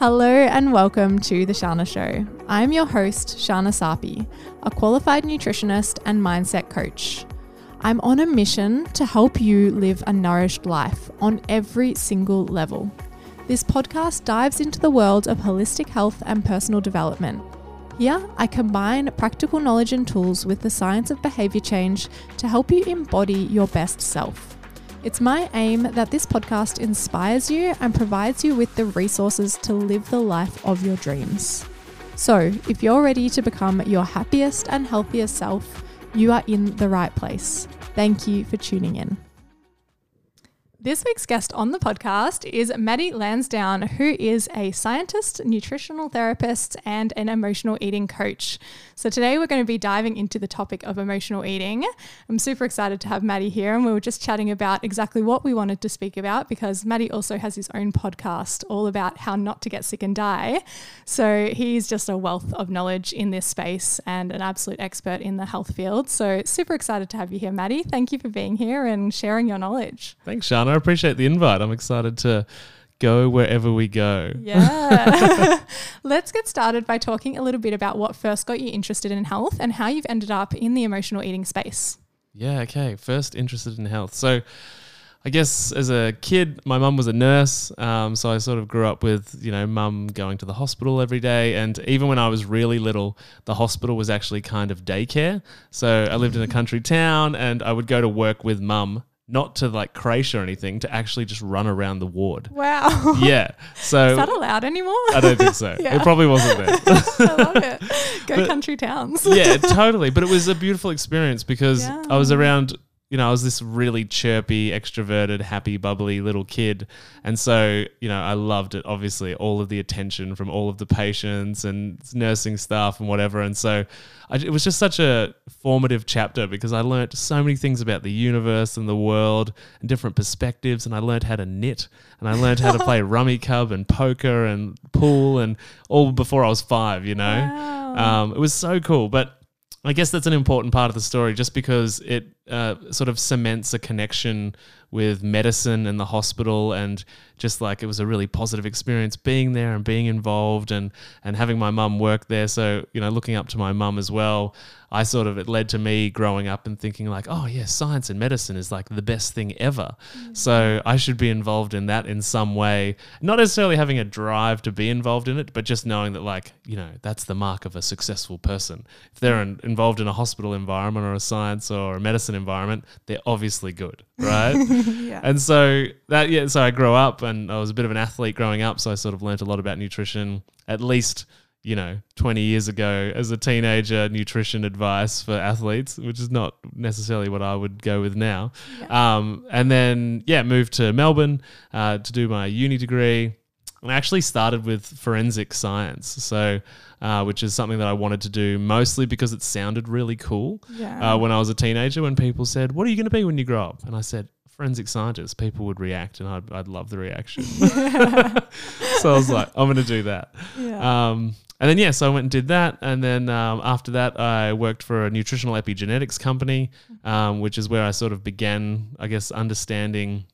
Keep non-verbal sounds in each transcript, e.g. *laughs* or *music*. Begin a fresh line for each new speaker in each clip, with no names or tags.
Hello and welcome to The Shana Show. I'm your host, Shana Sapi, a qualified nutritionist and mindset coach. I'm on a mission to help you live a nourished life on every single level. This podcast dives into the world of holistic health and personal development. Here, I combine practical knowledge and tools with the science of behavior change to help you embody your best self. It's my aim that this podcast inspires you and provides you with the resources to live the life of your dreams. So, if you're ready to become your happiest and healthiest self, you are in the right place. Thank you for tuning in. This week's guest on the podcast is Matty Lansdown, who is a scientist, nutritional therapist, and an emotional eating coach. So, today we're going to be diving into the topic of emotional eating. I'm super excited to have Matty here, and we were just chatting about exactly what we wanted to speak about because Matty also has his own podcast all about how not to get sick and die. So, he's just a wealth of knowledge in this space and an absolute expert in the health field. So, super excited to have you here, Matty. Thank you for being here and sharing your knowledge.
Thanks, Sean. Appreciate the invite. I'm excited to go wherever we go.
Yeah. *laughs* *laughs* Let's get started by talking a little bit about what first got you interested in health and how you've ended up in the emotional eating space.
Yeah, okay. First interested in health. So I guess as a kid, my mum was a nurse. Um, so I sort of grew up with, you know, mum going to the hospital every day. And even when I was really little, the hospital was actually kind of daycare. So I lived in a country town and I would go to work with mum not to like crash or anything, to actually just run around the ward.
Wow. *laughs*
Yeah. So
Is that allowed anymore?
I don't think so. *laughs*
Yeah.
It probably wasn't there. *laughs*
I love it. Go
But-
country towns.
yeah, totally. But it was a beautiful experience because
Yeah.
I was around, you know, I was this really chirpy, extroverted, happy, bubbly little kid. And so, you know, I loved it, obviously, all of the attention from all of the patients and nursing staff and whatever. And so I, it was just such a formative chapter because I learnt so many things about the universe and the world and different perspectives. And I learned how to knit and I learned how to play *laughs* Rummikub and poker and pool and all before I was five, you know?
Wow.
Um, it was so cool. But I guess that's an important part of the story just because it uh, sort of cements a connection with medicine and the hospital and just like it was a really positive experience being there and being involved and and having my mum work there. So you know looking up to my mum as well I sort of it led to me growing up and thinking like oh yeah science and medicine is like the best thing ever. So I should be involved in that in some way. Not necessarily having a drive to be involved in it but just knowing that like you know that's the mark of a successful person. If they're in, involved in a hospital environment or a science or a medicine environment they're obviously good *laughs* right
yeah.
and so that yeah, so I grew up and I was a bit of an athlete growing up, so I sort of learnt a lot about nutrition at least, you know, 20 years ago as a teenager, nutrition advice for athletes, which is not necessarily what I would go with now. Um, and then yeah, moved to Melbourne uh, to do my uni degree. And I actually started with forensic science, so uh, which is something that I wanted to do mostly because it sounded really cool
Yeah.
uh, when I was a teenager. When people said, "What are you going to be when you grow up?" and I said, "Forensic scientist," people would react, and I'd, I'd love the reaction. *laughs* *laughs* so I was like, "I'm going to do that."
yeah.
Um, and then yeah, so I went and did that, and then um, after that, I worked for a nutritional epigenetics company, um, which is where I sort of began, I guess, understanding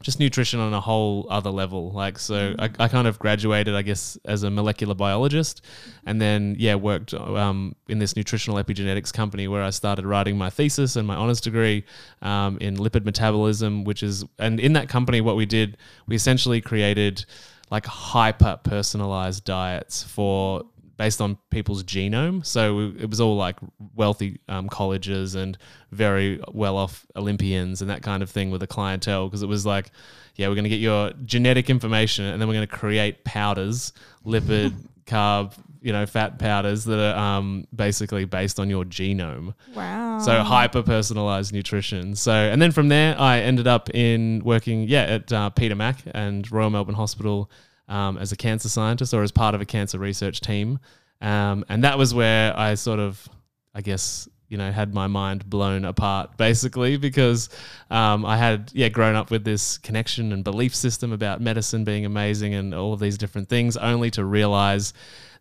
just nutrition on a whole other level. Like, so I, I kind of graduated, I guess, as a molecular biologist, and then yeah, worked um, in this nutritional epigenetics company where I started writing my thesis and my honors degree um, in lipid metabolism, which is, and in that company, what we did, we essentially created like hyper personalized diets for based on people's genome. So it was all like wealthy um, colleges and very well off Olympians and that kind of thing with a clientele because it was like, yeah, we're going to get your genetic information and then we're going to create powders, lipid, *laughs* carb, you know, fat powders that are um, basically based on your genome.
wow.
So hyper personalized nutrition. So and then from there, I ended up in working, yeah, at uh, Peter Mac and Royal Melbourne Hospital um, as a cancer scientist or as part of a cancer research team. Um, and that was where I sort of, I guess, you know had my mind blown apart basically because um, I had yeah grown up with this connection and belief system about medicine being amazing and all of these different things, only to realize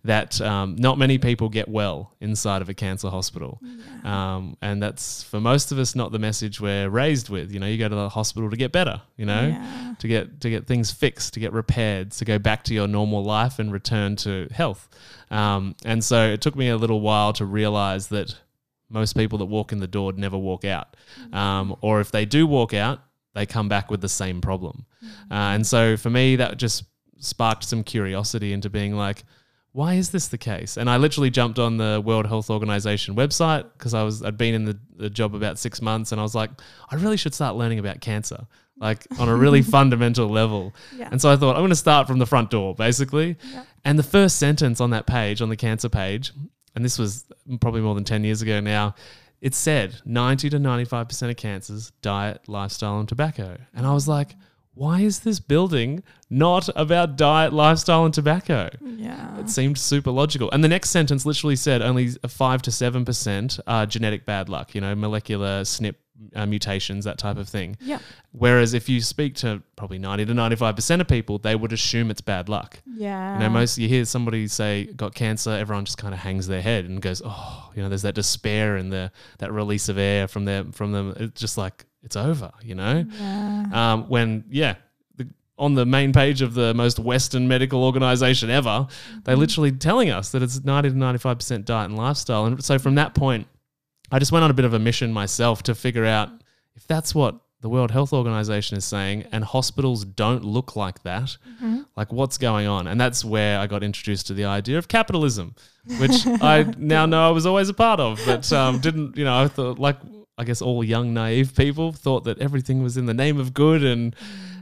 that um, not many people get well inside of a cancer hospital. Um, and that's for most of us not the message we're raised with. You know, you go to the hospital to get better, you know,
Yeah.
to get to get things fixed, to get repaired, to go back to your normal life and return to health. Um, and so it took me a little while to realize that most people that walk in the door never walk out. Um, or if they do walk out, they come back with the same problem. Uh, and so for me, that just sparked some curiosity into being like, why is this the case? And I literally jumped on the World Health Organization website because I was I'd been in the, the job about six months, and I was like, I really should start learning about cancer, like on a really *laughs* fundamental level.
Yeah.
And so I thought I'm going to start from the front door, basically.
Yeah.
And the first sentence on that page, on the cancer page, and this was probably more than ten years ago now. It said 90 to 95% of cancers, diet, lifestyle, and tobacco. And I was like, why is this building not about diet, lifestyle, and tobacco?
Yeah.
It seemed super logical. And the next sentence literally said only five to seven percent are genetic bad luck. You know, molecular SNP uh, mutations, that type of thing.
Yeah.
Whereas if you speak to probably ninety to ninety-five percent of people, they would assume it's bad luck.
Yeah.
You know, most you hear somebody say got cancer, everyone just kind of hangs their head and goes, "Oh, you know, there's that despair and the that release of air from their from them. It's just like it's over." You know,
Yeah.
um, when yeah, the, on the main page of the most Western medical organization ever, they're
Mm-hmm.
literally telling us that it's ninety to ninety-five percent diet and lifestyle. And so from that point, I just went on a bit of a mission myself to figure out if that's what the World Health Organization is saying, and hospitals don't look like that.
Mm-hmm.
Like, what's going on? And that's where I got introduced to the idea of capitalism, which I now know I was always a part of, but um, didn't, you know, I thought, like, I guess all young, naive people thought that everything was in the name of good. And,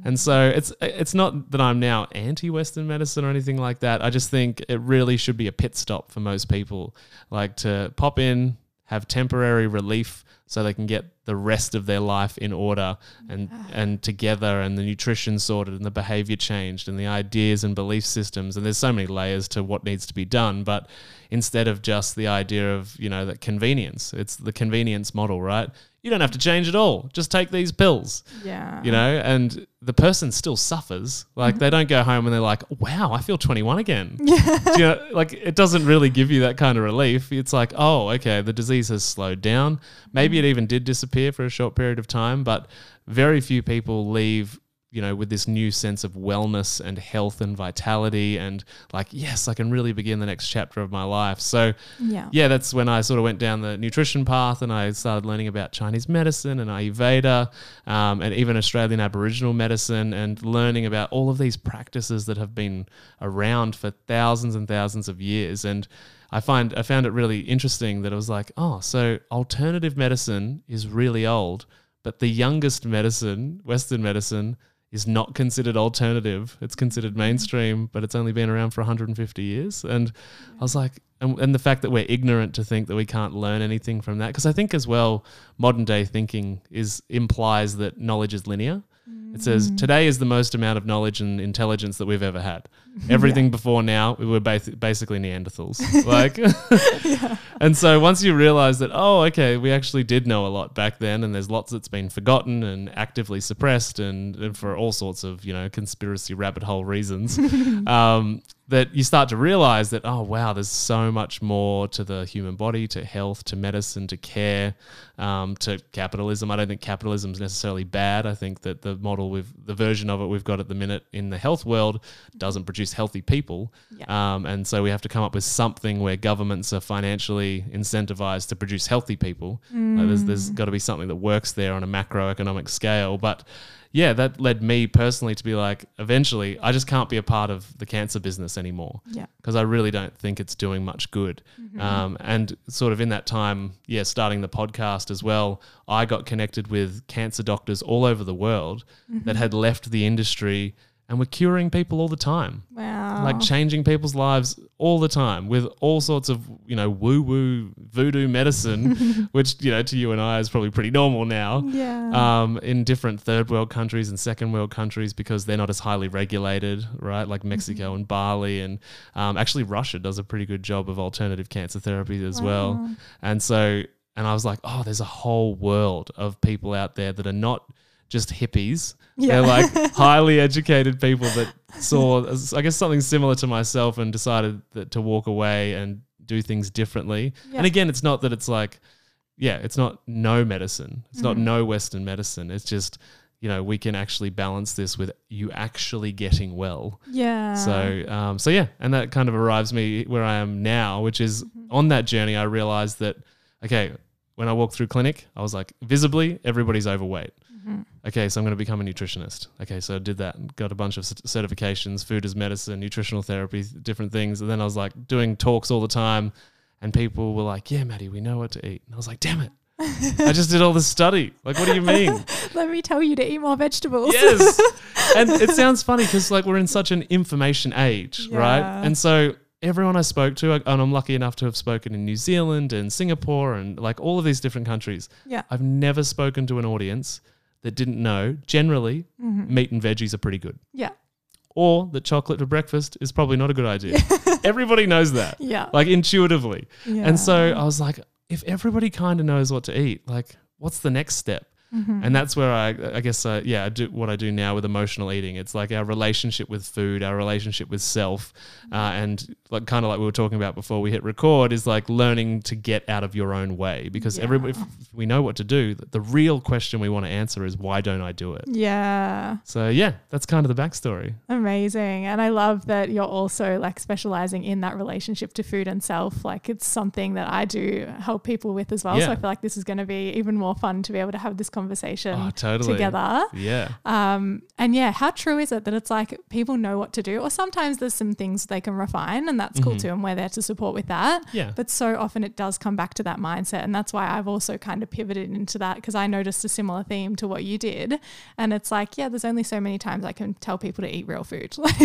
and so it's, it's not that I'm now anti Western medicine or anything like that. I just think it really should be a pit stop for most people, like to pop in, have temporary relief so they can get the rest of their life in order and ah. and together and the nutrition sorted and the behavior changed and the ideas and belief systems. And there's so many layers to what needs to be done but instead of just the idea of you know that convenience it's the convenience model right? You don't have to change at all. Just take these pills.
Yeah.
you know and the person still suffers. Like they don't go home and they're like wow i feel 21 again. *laughs* Do you know, like it doesn't really give you that kind of relief. It's like oh okay the disease has slowed down. Maybe it even did disappear for a short period of time but very few people leave you know with this new sense of wellness and health and vitality and like yes i can really begin the next chapter of my life so
Yeah.
yeah, that's when I sort of went down the nutrition path and I started learning about Chinese medicine and Ayurveda um, and even Australian Aboriginal medicine and learning about all of these practices that have been around for thousands and thousands of years. And I find I found it really interesting that it was like, oh, so alternative medicine is really old, but the youngest medicine, Western medicine, is not considered alternative. It's considered mm-hmm. mainstream, but it's only been around for 150 years. And I was like, and, and the fact that we're ignorant to think that we can't learn anything from that, because I think as well, modern day thinking is implies that knowledge is linear. It says today is the most amount of knowledge and intelligence that we've ever had. *laughs* Everything before now, we were basi- basically Neanderthals. *laughs* like, *laughs* and so once you realize that, oh, okay, we actually did know a lot back then, and there's lots that's been forgotten and actively suppressed, and, and for all sorts of you know conspiracy rabbit hole reasons, um, that you start to realize that, oh wow, there's so much more to the human body, to health, to medicine, to care, um, to capitalism. I don't think capitalism is necessarily bad. I think that the model with the version of it we've got at the minute in the health world doesn't produce healthy people. Um, and so we have to come up with something where governments are financially incentivized to produce healthy people. Like there's there's got to be something that works there on a macroeconomic scale. But yeah, that led me personally to be like, eventually, I just can't be a part of the cancer business anymore
Yeah.
because I really don't think it's doing much good. Um, and sort of in that time, yeah, starting the podcast as well, I got connected with cancer doctors all over the world that had left the industry and we're curing people all the time
Wow.
like changing people's lives all the time with all sorts of you know woo woo voodoo medicine, *laughs* which you know to you and I is probably pretty normal now.
yeah.
Um, in different third world countries and second world countries because they're not as highly regulated, right? Like Mexico and Bali, and um, actually Russia does a pretty good job of alternative cancer therapy as well. And so and I was like, oh, there's a whole world of people out there that are not just hippies.
Yeah.
They're like *laughs* highly educated people that saw, I guess, something similar to myself and decided that to walk away and do things differently.
Yeah.
And again, it's not that it's like, yeah, it's not no medicine. It's not
Mhm.
no Western medicine. It's just, you know, we can actually balance this with you actually getting well.
Yeah.
So, um, so yeah, and that kind of arrives me where I am now, which is
Mm-hmm.
on that journey. I realized that, okay, when I walked through clinic, I was like, visibly, everybody's overweight. Okay, so I'm going to become a nutritionist. Okay, so I did that and got a bunch of certifications, food as medicine, nutritional therapy, different things. And then I was like doing talks all the time, and people were like, "Yeah, Matty, we know what to eat." And I was like, "Damn it, I just did all this study. Like, what do you mean?" *laughs*
Let me tell you to eat more vegetables.
yes. *laughs* And it sounds funny because like we're in such an information age, right? And so everyone I spoke to, and I'm lucky enough to have spoken in New Zealand and Singapore and like all of these different countries.
Yeah.
I've never spoken to an audience that didn't know generally
Mhm.
meat and veggies are pretty good.
Yeah.
Or that chocolate for breakfast is probably not a good idea. *laughs* Everybody knows that,
Yeah.
like intuitively.
yeah.
And so I was like, if everybody kind of knows what to eat, like, what's the next step?
Mhm.
And that's where I, I guess, uh, yeah, I do what I do now with emotional eating. It's like our relationship with food, our relationship with self, uh, and like kind of like we were talking about before we hit record, is like learning to get out of your own way. Because everybody,
Yeah.
if we know what to do, the real question we want to answer is why don't I do it?
yeah.
So yeah, that's kind of the backstory.
Amazing. And I love that you're also like specializing in that relationship to food and self. Like it's something that I do help people with as well. So I feel like this is going to be even more fun to be able to have this conversation
Oh, totally.
together.
Yeah.
Um, and yeah, how true is it that it's like people know what to do, or sometimes there's some things they can refine, and that's cool
Mhm.
too, and we're there to support with that.
Yeah.
But so often it does come back to that mindset, and that's why I've also kind of pivoted into that because I noticed a similar theme to what you did, and it's like, yeah, there's only so many times I can tell people to eat real food, *laughs* like,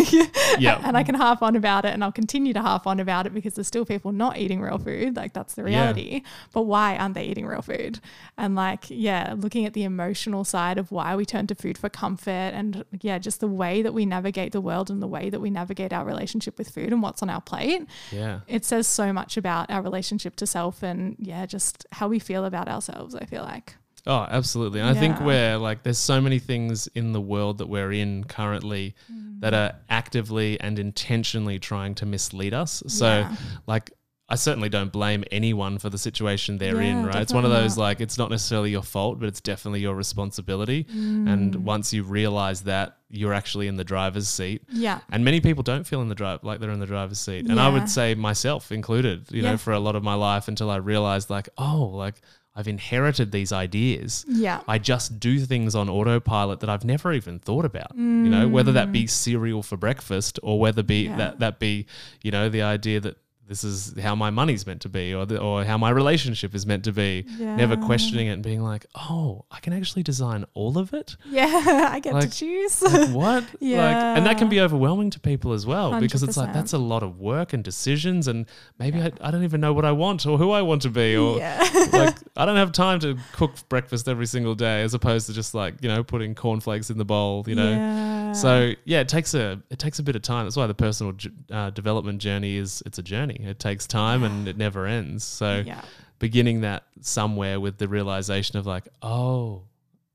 Yeah.
and I can harp on about it, and I'll continue to harp on about it because there's still people not eating real food, like that's the
Yeah.
reality. But why aren't they eating real food? And like, yeah, looking at the emotional side of why we turn to food for comfort and yeah, just the way that we navigate the world and the way that we navigate our relationship with food and what's on our plate.
Yeah.
It says so much about our relationship to self and yeah, just how we feel about ourselves, I feel like.
Oh, absolutely. And I think we're like, there's so many things in the world that we're in currently mm. that are actively and intentionally trying to mislead us. So,
Yeah.
like, I certainly don't blame anyone for the situation they're in,
Yeah,
right? It's one of those, like, it's not necessarily your fault, but it's definitely your responsibility.
Mm.
And once you realize that, you're actually in the driver's seat.
Yeah.
And many people don't feel in the drive like they're in the driver's seat. And I would say myself included, you know, for a lot of my life until I realized like, oh, like I've inherited these ideas.
Yeah.
I just do things on autopilot that I've never even thought about. You know, whether that be cereal for breakfast or whether be
Mm. Yeah.
that that be, you know, the idea that this is how my money's meant to be or the, or how my relationship is meant to be. Never questioning it and being like, "Oh, I can actually design all of it?"
Yeah. *laughs* I get
Like-
to choose.
Like, what? *laughs* Like, and that can be overwhelming to people as well because it's like that's a lot of work and decisions, and maybe I, I don't even know what I want or who I want to be, or
yeah. *laughs*
like I don't have time to cook breakfast every single day, as opposed to just like you know putting cornflakes in the bowl, you know.
Yeah.
So yeah, it takes a it takes a bit of time. That's why the personal uh, development journey is it's a journey. It takes time and it never ends. So
yeah.
beginning that somewhere with the realization of like, oh,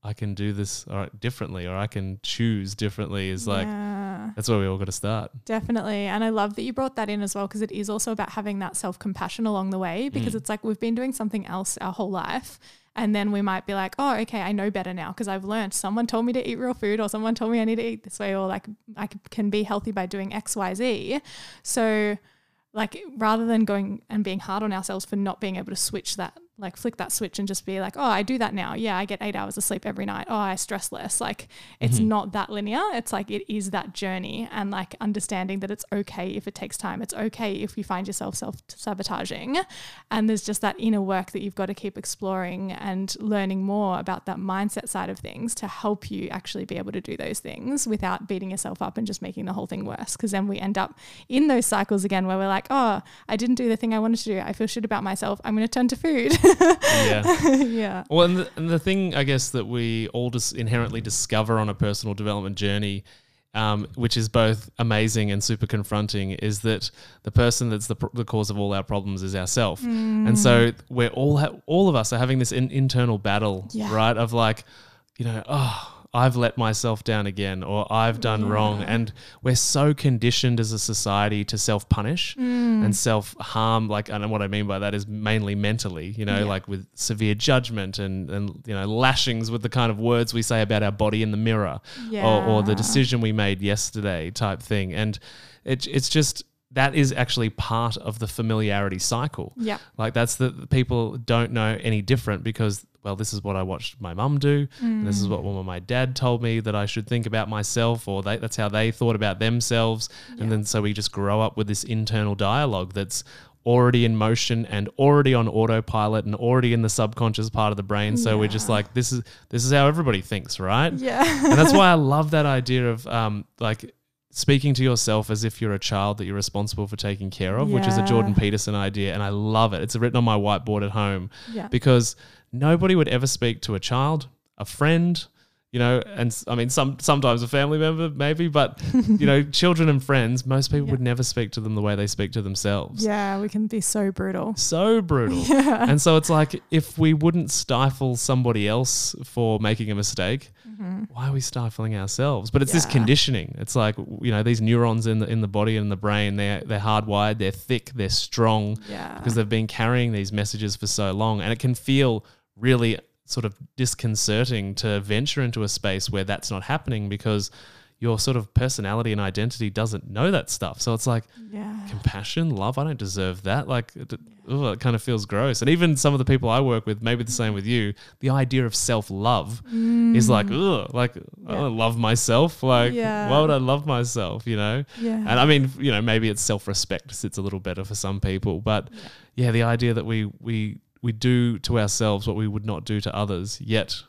I can do this or differently, or I can choose differently is like
Yeah.
that's where we all got to start.
Definitely. And I love that you brought that in as well because it is also about having that self compassion along the way because
Mm.
it's like we've been doing something else our whole life. And then we might be like, oh, okay, I know better now because I've learned. Someone told me to eat real food or someone told me I need to eat this way or like I can be healthy by doing X, Y, Z. So, like, rather than going and being hard on ourselves for not being able to switch that, like, flick that switch and just be like, oh, I do that now. Yeah, I get eight hours of sleep every night. Oh, I stress less. Like, it's
Mhm.
not that linear. It's like it is that journey and like understanding that it's okay if it takes time. It's okay if you find yourself self sabotaging. And there's just that inner work that you've got to keep exploring and learning more about that mindset side of things to help you actually be able to do those things without beating yourself up and just making the whole thing worse. Because then we end up in those cycles again where we're like, oh, I didn't do the thing I wanted to do. I feel shit about myself. I'm going to turn to food. *laughs*
Yeah. *laughs*
yeah.
Well, and the, and the thing I guess that we all just inherently discover on a personal development journey um, which is both amazing and super confronting, is that the person that's the, pr- the cause of all our problems is ourself. And so we're all ha- all of us are having this in- internal battle,
Yeah.
right? Of like, you know, oh, I've let myself down again, or I've done wrong, and we're so conditioned as a society to self punish
Mm.
and self harm. Like, and what I mean by that is mainly mentally, you know,
Yeah.
like with severe judgment and and you know lashings with the kind of words we say about our body in the mirror, or, or the decision we made yesterday type thing, and it, it's just that is actually part of the familiarity cycle.
Yeah.
Like that's the the people don't know any different because well, this is what I watched my mum do. And this is what well, my dad told me that I should think about myself, or they, that's how they thought about themselves. And then so we just grow up with this internal dialogue that's already in motion and already on autopilot and already in the subconscious part of the brain. So we're just like, this is this is how everybody thinks, right?
Yeah.
and that's why I *laughs* love that idea of um, like speaking to yourself as if you're a child that you're responsible for taking care of, which is a Jordan Peterson idea, and I love it. It's written on my whiteboard at home
Yeah.
because nobody would ever speak to a child, a friend, you know, and I mean, some sometimes a family member maybe, but you know, *laughs* children and friends, most people
Yeah.
would never speak to them the way they speak to themselves.
Yeah, we can be so brutal.
So brutal. *laughs* Yeah. And so it's like if we wouldn't stifle somebody else for making a mistake, why are we stifling ourselves? But it's this
Mm-hmm.
Conditioning. It's like you know these neurons in the in the body and the brain. They're they're hardwired. They're thick. They're strong
Yeah.
because they've been carrying these messages for so long, and it can feel really sort of disconcerting to venture into a space where that's not happening because your sort of personality and identity doesn't know that stuff. So it's like
yeah.
compassion, love. I don't deserve that. Like, it, ugh, it kind of feels gross. And even some of the people I work with, maybe the same with you, the idea of self love is like, ugh, like, I
Mm.
Don't love myself. Like,
Yeah.
why would I love myself, you know?
Yeah.
And I mean, you know, maybe it's self respect sits a little better for some people. But yeah, the idea that we, we, we do to ourselves what we would not do to others, yet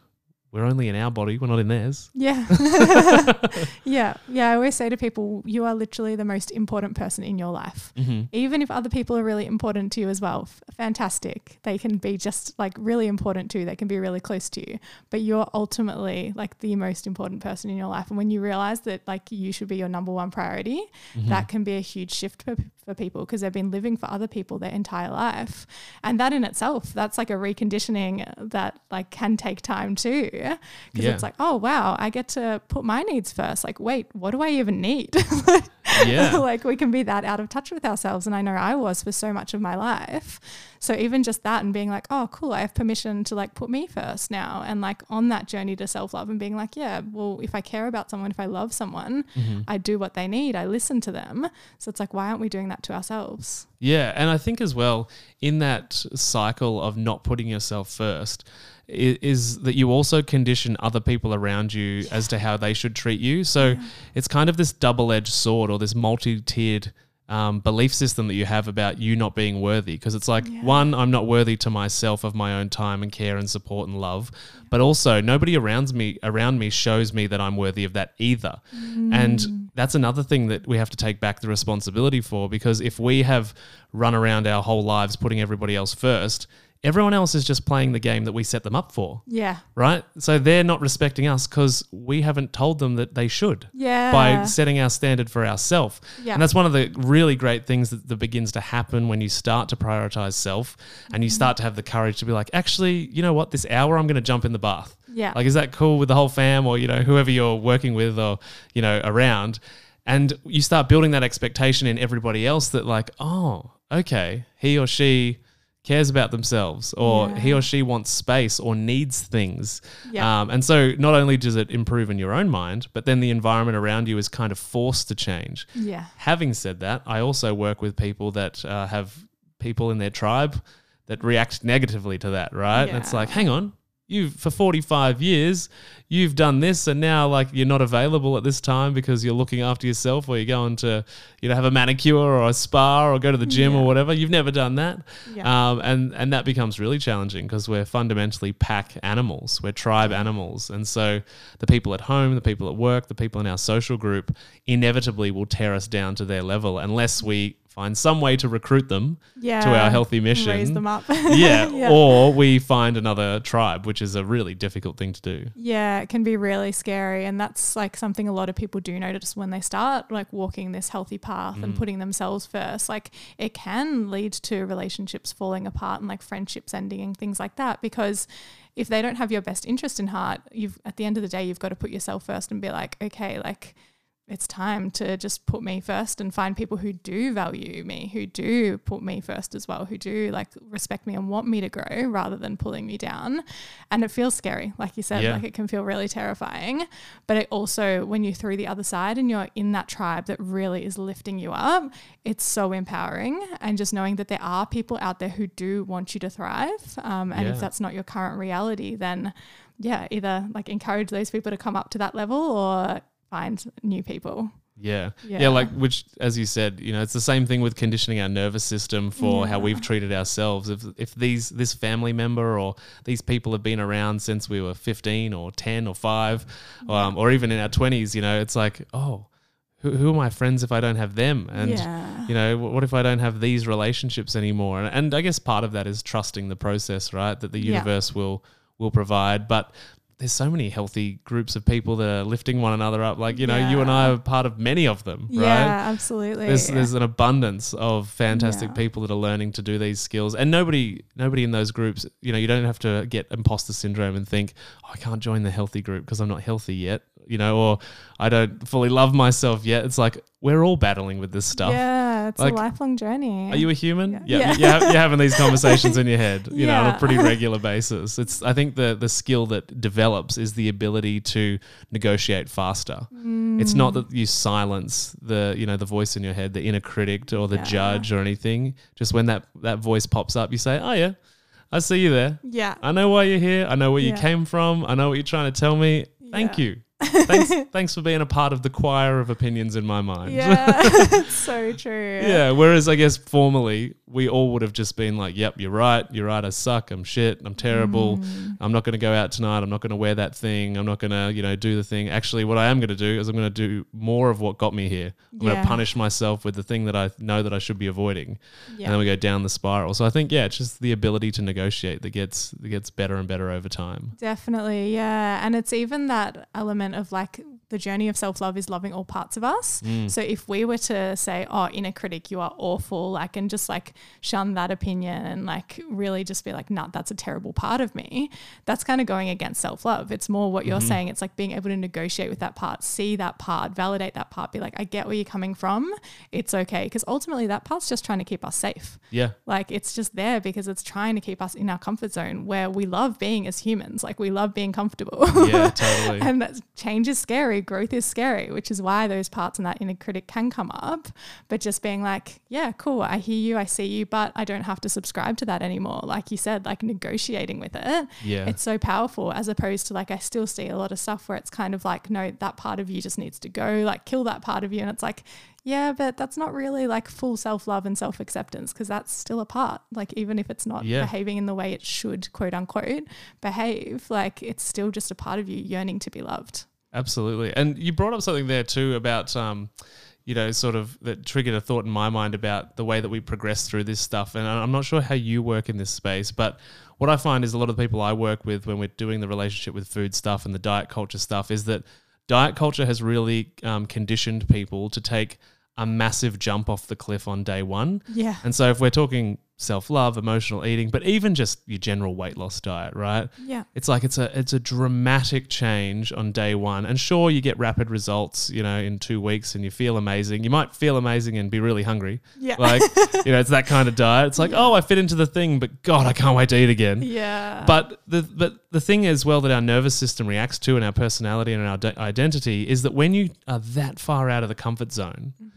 we're only in our body, we're not in theirs.
Yeah. *laughs* *laughs* yeah. Yeah. I always say to people, you are literally the most important person in your life.
Mm-hmm.
Even if other people are really important to you as well, f- fantastic. They can be just like really important too. They can be really close to you. But you're ultimately like the most important person in your life. And when you realize that like you should be your number one priority,
Mm-hmm.
that can be a huge shift for, for people because they've been living for other people their entire life. And that in itself, that's like a reconditioning that like can take time too. Because
Yeah.
it's like, oh wow, I get to put my needs first. Like, wait, what do I even need? *laughs*
Yeah. *laughs*
like we can be that out of touch with ourselves. And I know I was for so much of my life. So even just that and being like, oh, cool, I have permission to like put me first now. And like on that journey to self love and being like, yeah, well, if I care about someone, if I love someone,
Mm-hmm.
I do what they need, I listen to them. So it's like, why aren't we doing that to ourselves?
Yeah, and I think as well in that cycle of not putting yourself first is that you also condition other people around you as to how they should treat you. So it's kind of this double-edged sword or this multi-tiered um, belief system that you have about you not being worthy. Because it's like
Yeah.
one i'm not worthy to myself of my own time and care and support and love but also nobody around me around me shows me that i'm worthy of that either. And that's another thing that we have to take back the responsibility for because if we have run around our whole lives putting everybody else first everyone else is just playing the game that we set them up for
Yeah.
right so they're not respecting us because we haven't told them that they should
Yeah.
by setting our standard for ourselves.
Yeah.
And that's one of the really great things that, that begins to happen when you start to prioritize self and
Mm-hmm.
you start to have the courage to be like, actually, you know what, this hour I'm going to jump in the bath.
Yeah.
Like, is that cool with the whole fam or, you know, whoever you're working with or, you know, around? And you start building that expectation in everybody else that, like, oh, okay, he or she cares about themselves or he or she wants space or needs things.
Yeah.
Um, and so not only does it improve in your own mind, but then the environment around you is kind of forced to change.
yeah.
Having said that, I also work with people that uh, have people in their tribe that react negatively to that, right? And it's like, hang on, you've for 45 years, you've done this and now like you're not available at this time because you're looking after yourself or you're going to, you know, have a manicure or a spa or go to the gym
Yeah.
or whatever. You've never done that.
Yeah.
Um, and, and that becomes really challenging because we're fundamentally pack animals. We're tribe animals. And so the people at home, the people at work, the people in our social group inevitably will tear us down to their level unless we find some way to recruit them
Yeah.
to our healthy mission.
Raise them up. *laughs* *laughs*
yeah,
yeah.
or we find another tribe, which is a really difficult thing to do.
Yeah, it can be really scary. And that's like something a lot of people do notice when they start like walking this healthy path and
Mm.
putting themselves first. Like it can lead to relationships falling apart and like friendships ending and things like that. Because if they don't have your best interest in heart, you've at the end of the day, you've got to put yourself first and be like, okay, like it's time to just put me first and find people who do value me, who do put me first as well, who do like respect me and want me to grow rather than pulling me down. And it feels scary, like you said,
Yeah.
like it can feel really terrifying. But it also, when you're through the other side and you're in that tribe that really is lifting you up, it's so empowering. And just knowing that there are people out there who do want you to thrive. Um, and
Yeah.
if that's not your current reality, then yeah, either like encourage those people to come up to that level or find new people.
Yeah. yeah.
Yeah.
like which as you said, you know, it's the same thing with conditioning our nervous system for how we've treated ourselves. If if these this family member or these people have been around since we were 15 or 10 or 5 um, or even in our 20s, you know, it's like, oh, who, who are my friends if I don't have them? And
yeah.
you know, what if I don't have these relationships anymore? And, and I guess part of that is trusting the process, right? That the
Yeah.
universe will will provide, but there's so many healthy groups of people that are lifting one another up. Like, you know, you and I are part of many of them, right?
Yeah, absolutely.
There's, there's an abundance of fantastic
Yeah.
people that are learning to do these skills, and nobody nobody in those groups, you know, you don't have to get imposter syndrome and think, oh, I can't join the healthy group because I'm not healthy yet, you know, or I don't fully love myself yet. It's like we're all battling with this stuff.
Yeah, it's
Like,
a lifelong journey.
Are you a human?
Yeah.
Yeah,
Yeah.
You're, ha- you're having these conversations in your head, you know, on a pretty *laughs* regular basis. It's I think the the skill that develops is the ability to negotiate faster. It's not that you silence the you know the voice in your head, the inner critic or the
Yeah.
judge or anything. Just when that that voice pops up, you say, "Oh yeah, I see you there.
Yeah.
I know why you're here. I know where you came from. I know what you're trying to tell me. Thank
Yeah.
you. Thanks, *laughs* thanks for being a part of the choir of opinions in my mind."
Yeah, *laughs* it's so true.
Yeah. Whereas I guess formally, we all would have just been like, "Yep, you're right. You're right. I suck. I'm shit. I'm terrible.
Mm.
I'm not going to go out tonight. I'm not going to wear that thing. I'm not going to, you know, do the thing. Actually, what I am going to do is I'm going to do more of what got me here. I'm going to punish myself with the thing that I know that I should be avoiding,
Yeah.
and then we go down the spiral. So I think, yeah, it's just the ability to negotiate that gets that gets better and better over time.
Definitely, yeah. And it's even that element of like the journey of self love is loving all parts of us.
Mm.
So if we were to say, oh, inner critic, you are awful, like, and just like shun that opinion and like really just be like, nah, that's a terrible part of me, that's kind of going against self love. It's more what you're saying. It's like being able to negotiate with that part, see that part, validate that part, be like, I get where you're coming from. It's okay. Because ultimately, that part's just trying to keep us safe.
Yeah.
Like it's just there because it's trying to keep us in our comfort zone where we love being as humans. Like we love being comfortable.
Yeah. *laughs* Totally.
and that change is scary, growth is scary, which is why those parts and that inner critic can come up. But just being like, yeah, cool, I hear you, I see you, but I don't have to subscribe to that anymore. Like you said, like negotiating with it.
Yeah.
It's so powerful as opposed to like I still see a lot of stuff where it's kind of like, no, that part of you just needs to go, like kill that part of you. And it's like, yeah, but that's not really like full self love and self acceptance because that's still a part. Like, even if it's not
Yeah.
behaving in the way it should, quote unquote, behave, like it's still just a part of you yearning to be loved.
Absolutely. And you brought up something there too about, um, you know, sort of that triggered a thought in my mind about the way that we progress through this stuff. And I'm not sure how you work in this space, but what I find is a lot of the people I work with when we're doing the relationship with food stuff and the diet culture stuff is that diet culture has really um, conditioned people to take a massive jump off the cliff on day one.
Yeah.
And so if we're talking self love, emotional eating, but even just your general weight loss diet, right?
Yeah.
It's like it's a it's a dramatic change on day one. And sure, you get rapid results, you know, in two weeks, and you feel amazing. You might feel amazing and be really hungry.
Yeah.
Like, *laughs* you know, it's that kind of diet. It's like, oh, I fit into the thing, but God, I can't wait to eat again.
Yeah.
But the but the thing as well that our nervous system reacts to and our personality and our de- identity is that when you are that far out of the comfort zone, mm.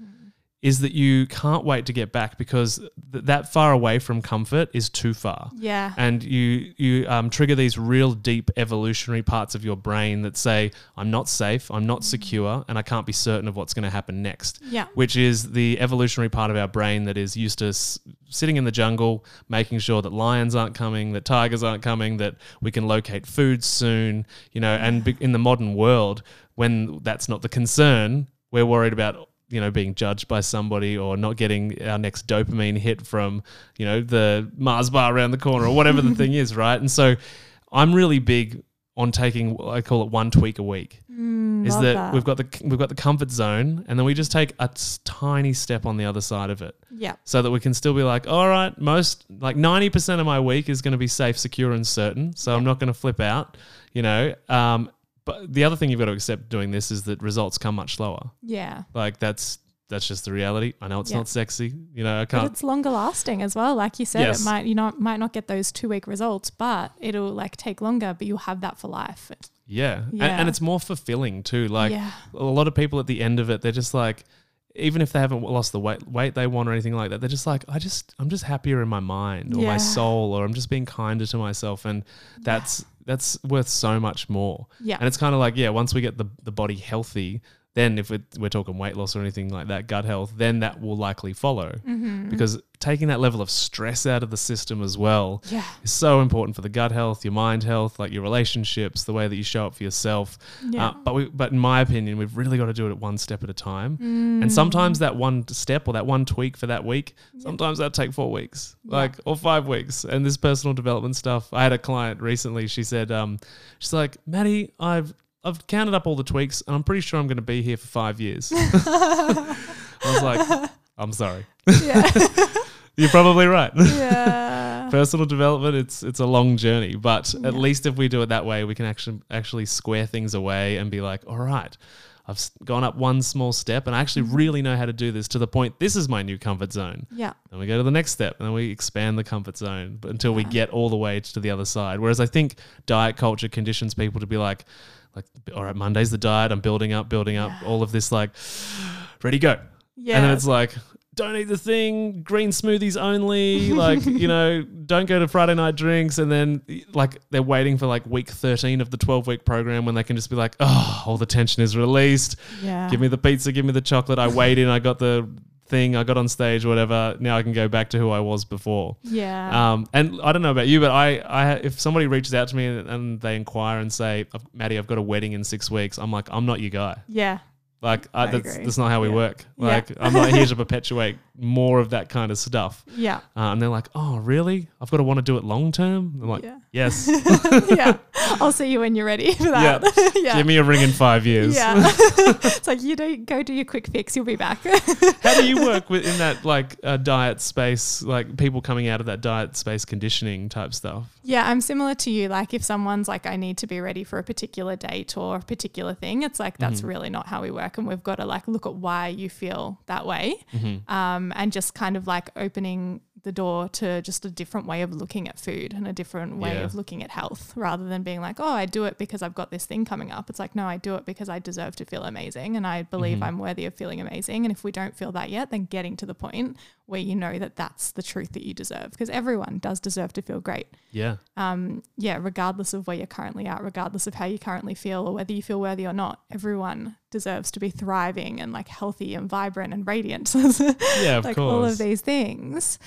Is that you can't wait to get back because th- that far away from comfort is too far
yeah.
and you you um, trigger these real deep evolutionary parts of your brain that say i'm not safe i'm not secure and i can't be certain of what's going to happen next
Yeah.
which is the evolutionary part of our brain that is used to s- sitting in the jungle making sure that lions aren't coming that tigers aren't coming that we can locate food soon you know and be- in the modern world when that's not the concern we're worried about you know being judged by somebody or not getting our next dopamine hit from you know the Mars bar around the corner or whatever the *laughs* thing is, right? And so I'm really big on taking I call it one tweak a week.
Mm,
is
love
that, we've got the we've got the comfort zone and then we just take a tiny step on the other side of it
yeah.
so that we can still be like, all right, most like 90% of my week is going to be safe, secure, and certain. So I'm not going to flip out, you know. Um, but the other thing you've got to accept doing this is that results come much slower.
Yeah.
Like that's that's just the reality. I know it's
Yeah.
not sexy, you know. I can't.
But it's longer lasting as well. Like you said,
Yes.
it might you know might not get those two week results, but it'll like take longer, but you'll have that for life.
Yeah. And,
Yeah.
and it's more fulfilling too. Like
yeah.
a lot of people at the end of it, they're just like, even if they haven't lost the weight weight they want or anything like that, they're just like, I just I'm just happier in my mind or my soul, or I'm just being kinder to myself, and that's that's worth so much more.
Yeah.
And it's kind of like, yeah, once we get the, the body healthy, then if we're, we're talking weight loss or anything like that, gut health, then that will likely follow.
Mm-hmm.
Because taking that level of stress out of the system as well
Yeah.
is so important for the gut health, your mind health, like your relationships, the way that you show up for yourself.
Yeah.
Uh, but we, but in my opinion, we've really got to do it one step at a time.
Mm.
And sometimes that one step or that one tweak for that week, sometimes that'll take four weeks,
Yeah.
like or five weeks. And this personal development stuff, I had a client recently. She said, um, she's like, Matty, I've I've counted up all the tweaks, and I'm pretty sure I'm going to be here for five years. *laughs* I was like, I'm sorry,
yeah. *laughs*
you're probably right.
yeah. *laughs*
personal development it's it's a long journey but at least if we do it that way we can actually actually square things away and be like all right i've gone up one small step and i actually
Mm-hmm.
really know how to do this to the point this is my new comfort zone
Yeah.
then we go to the next step and then we expand the comfort zone but until we get all the way to the other side whereas i think diet culture conditions people to be like like all right monday's the diet i'm building up building up
Yeah.
all of this like ready go
Yeah.
and then it's like, don't eat the thing, green smoothies only. Like, you know, *laughs* don't go to Friday night drinks. And then, like, they're waiting for like week 13 of the 12 week program when they can just be like, oh, all the tension is released.
yeah.
Give me the pizza, give me the chocolate. I weighed in, I got the thing, I got on stage, whatever. Now I can go back to who I was before.
Yeah.
Um, and I don't know about you, but I, I, if somebody reaches out to me and, and they inquire and say, Matty, I've got a wedding in six weeks, I'm like, I'm not your guy.
yeah.
Like I,
I
that's
agree.
that's not how we
Yeah.
work.
Yeah.
Like I'm not here to perpetuate more of that kind of stuff.
Yeah.
Uh, and they're like, "Oh, really? I've got to want to do it long term." I'm like,
Yeah.
"Yes, *laughs*
yeah. I'll see you when you're ready for that. Yeah. *laughs*
give me a ring in five years."
Yeah. *laughs* it's like you don't go do your quick fix, you'll be back.
how do you work with in that like uh, diet space? Like people coming out of that diet space conditioning type stuff.
Yeah, I'm similar to you. Like, if someone's like, I need to be ready for a particular date or a particular thing, it's like, that's really not how we work. And we've got to like look at why you feel that way um, and just kind of like opening the door to just a different way of looking at food and a different way
Yeah.
of looking at health rather than being like, oh, I do it because I've got this thing coming up. It's like, no, I do it because I deserve to feel amazing and I believe I'm worthy of feeling amazing. And if we don't feel that yet, then getting to the point where you know that that's the truth that you deserve because everyone does deserve to feel great
Yeah,
um, yeah, regardless of where you're currently at, regardless of how you currently feel or whether you feel worthy or not, everyone deserves to be thriving and like healthy and vibrant and radiant. *laughs*
yeah, of
like
course.
all of these things.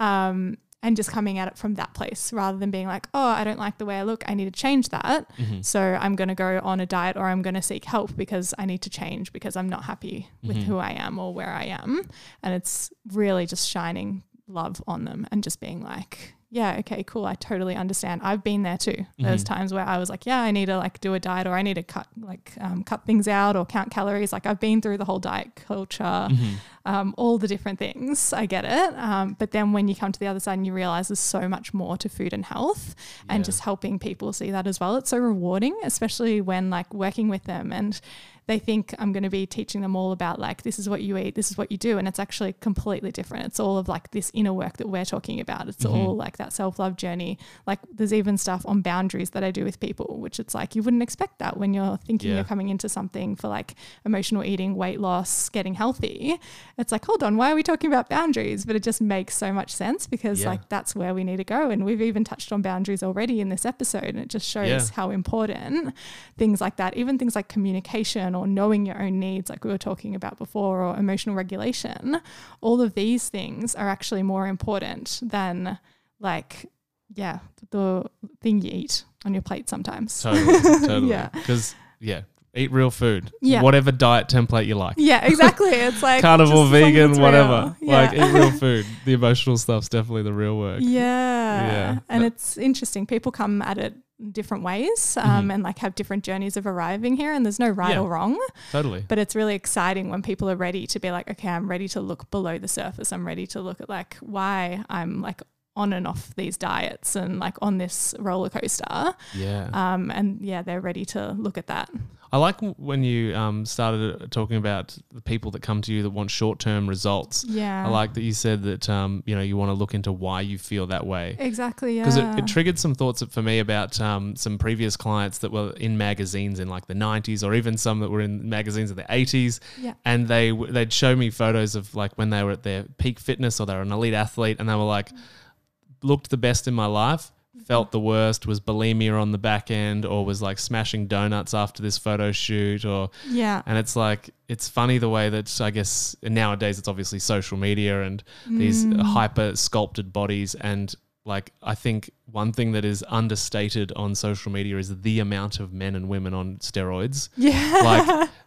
Um, and just coming at it from that place rather than being like, oh, I don't like the way I look. I need to change that.
Mhm.
So I'm going to go on a diet or I'm going to seek help because I need to change because I'm not happy with
Mhm.
who I am or where I am. And it's really just shining love on them and just being like, yeah, okay, cool. I totally understand. I've been there too. There's
Mhm.
times where I was like, yeah, I need to like do a diet or I need to cut like um, cut things out or count calories. Like I've been through the whole diet culture
Mhm.
um, all the different things. I get it. Um, but then when you come to the other side and you realize there's so much more to food and health and just helping people see that as well, it's so rewarding, especially when like working with them and they think I'm going to be teaching them all about like, this is what you eat, this is what you do. And it's actually completely different. It's all of like this inner work that we're talking about. It's
Mhm.
all like that self love journey. Like there's even stuff on boundaries that I do with people, which it's like you wouldn't expect that when you're thinking
Yeah.
you're coming into something for like emotional eating, weight loss, getting healthy it's like, hold on, why are we talking about boundaries? But it just makes so much sense because
Yeah.
like that's where we need to go. And we've even touched on boundaries already in this episode. And it just shows
Yeah.
how important things like that, even things like communication or knowing your own needs, like we were talking about before, or emotional regulation, all of these things are actually more important than like, yeah, the thing you eat on your plate sometimes.
Totally, totally. *laughs*
Yeah.
Because yeah, eat real food.
Yeah.
Whatever diet template you like.
Yeah, exactly. It's *laughs* like
Carnivore,
just as long as
vegan, whatever.
real.
Like eat real food. The emotional stuff's definitely the real work.
Yeah.
Yeah.
And
That-
it's interesting. People come at it different ways um,
Mhm.
and like have different journeys of arriving here, and there's no right
Yeah.
or wrong.
Totally.
But it's really exciting when people are ready to be like, okay, I'm ready to look below the surface. I'm ready to look at like why I'm like on and off these diets and like on this roller coaster.
Yeah.
Um, and yeah, they're ready to look at that.
I like when you um, started talking about the people that come to you that want short term results.
Yeah.
I like that you said that um, you know you want to look into why you feel that way
exactly. Yeah.
because it, it triggered some thoughts for me about um, some previous clients that were in magazines in like the 90s or even some that were in magazines in the 80s
yeah.
and they w- they'd show me photos of like when they were at their peak fitness or they were an elite athlete and they were like looked the best in my life felt the worst was bulimia on the back end or was like smashing donuts after this photo shoot or
Yeah.
and it's like it's funny the way that I guess nowadays it's obviously social media and these
Mm.
hyper sculpted bodies and like I think one thing that is understated on social media is the amount of men and women on steroids.
Yeah.
Like *laughs*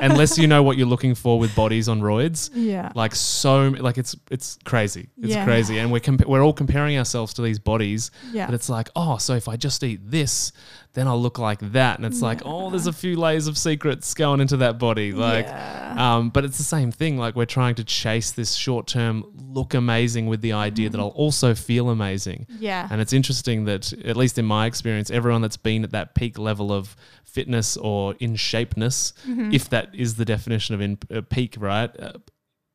unless you know what you're looking for with bodies on roids,
yeah.
like so like it's it's crazy. It's
Yeah.
crazy and we're compa- we're all comparing ourselves to these bodies
Yeah.
but it's like, oh, so if I just eat this, then I'll look like that. And it's like, oh, there's a few layers of secrets going into that body. Like,
Yeah.
um, but it's the same thing. Like we're trying to chase this short term look amazing with the idea that I'll also feel amazing.
yeah.
And it's interesting that, at least in my experience, everyone that's been at that peak level of fitness or in shapeness,
Mm-hmm.
if that is the definition of in uh, peak, right? Uh,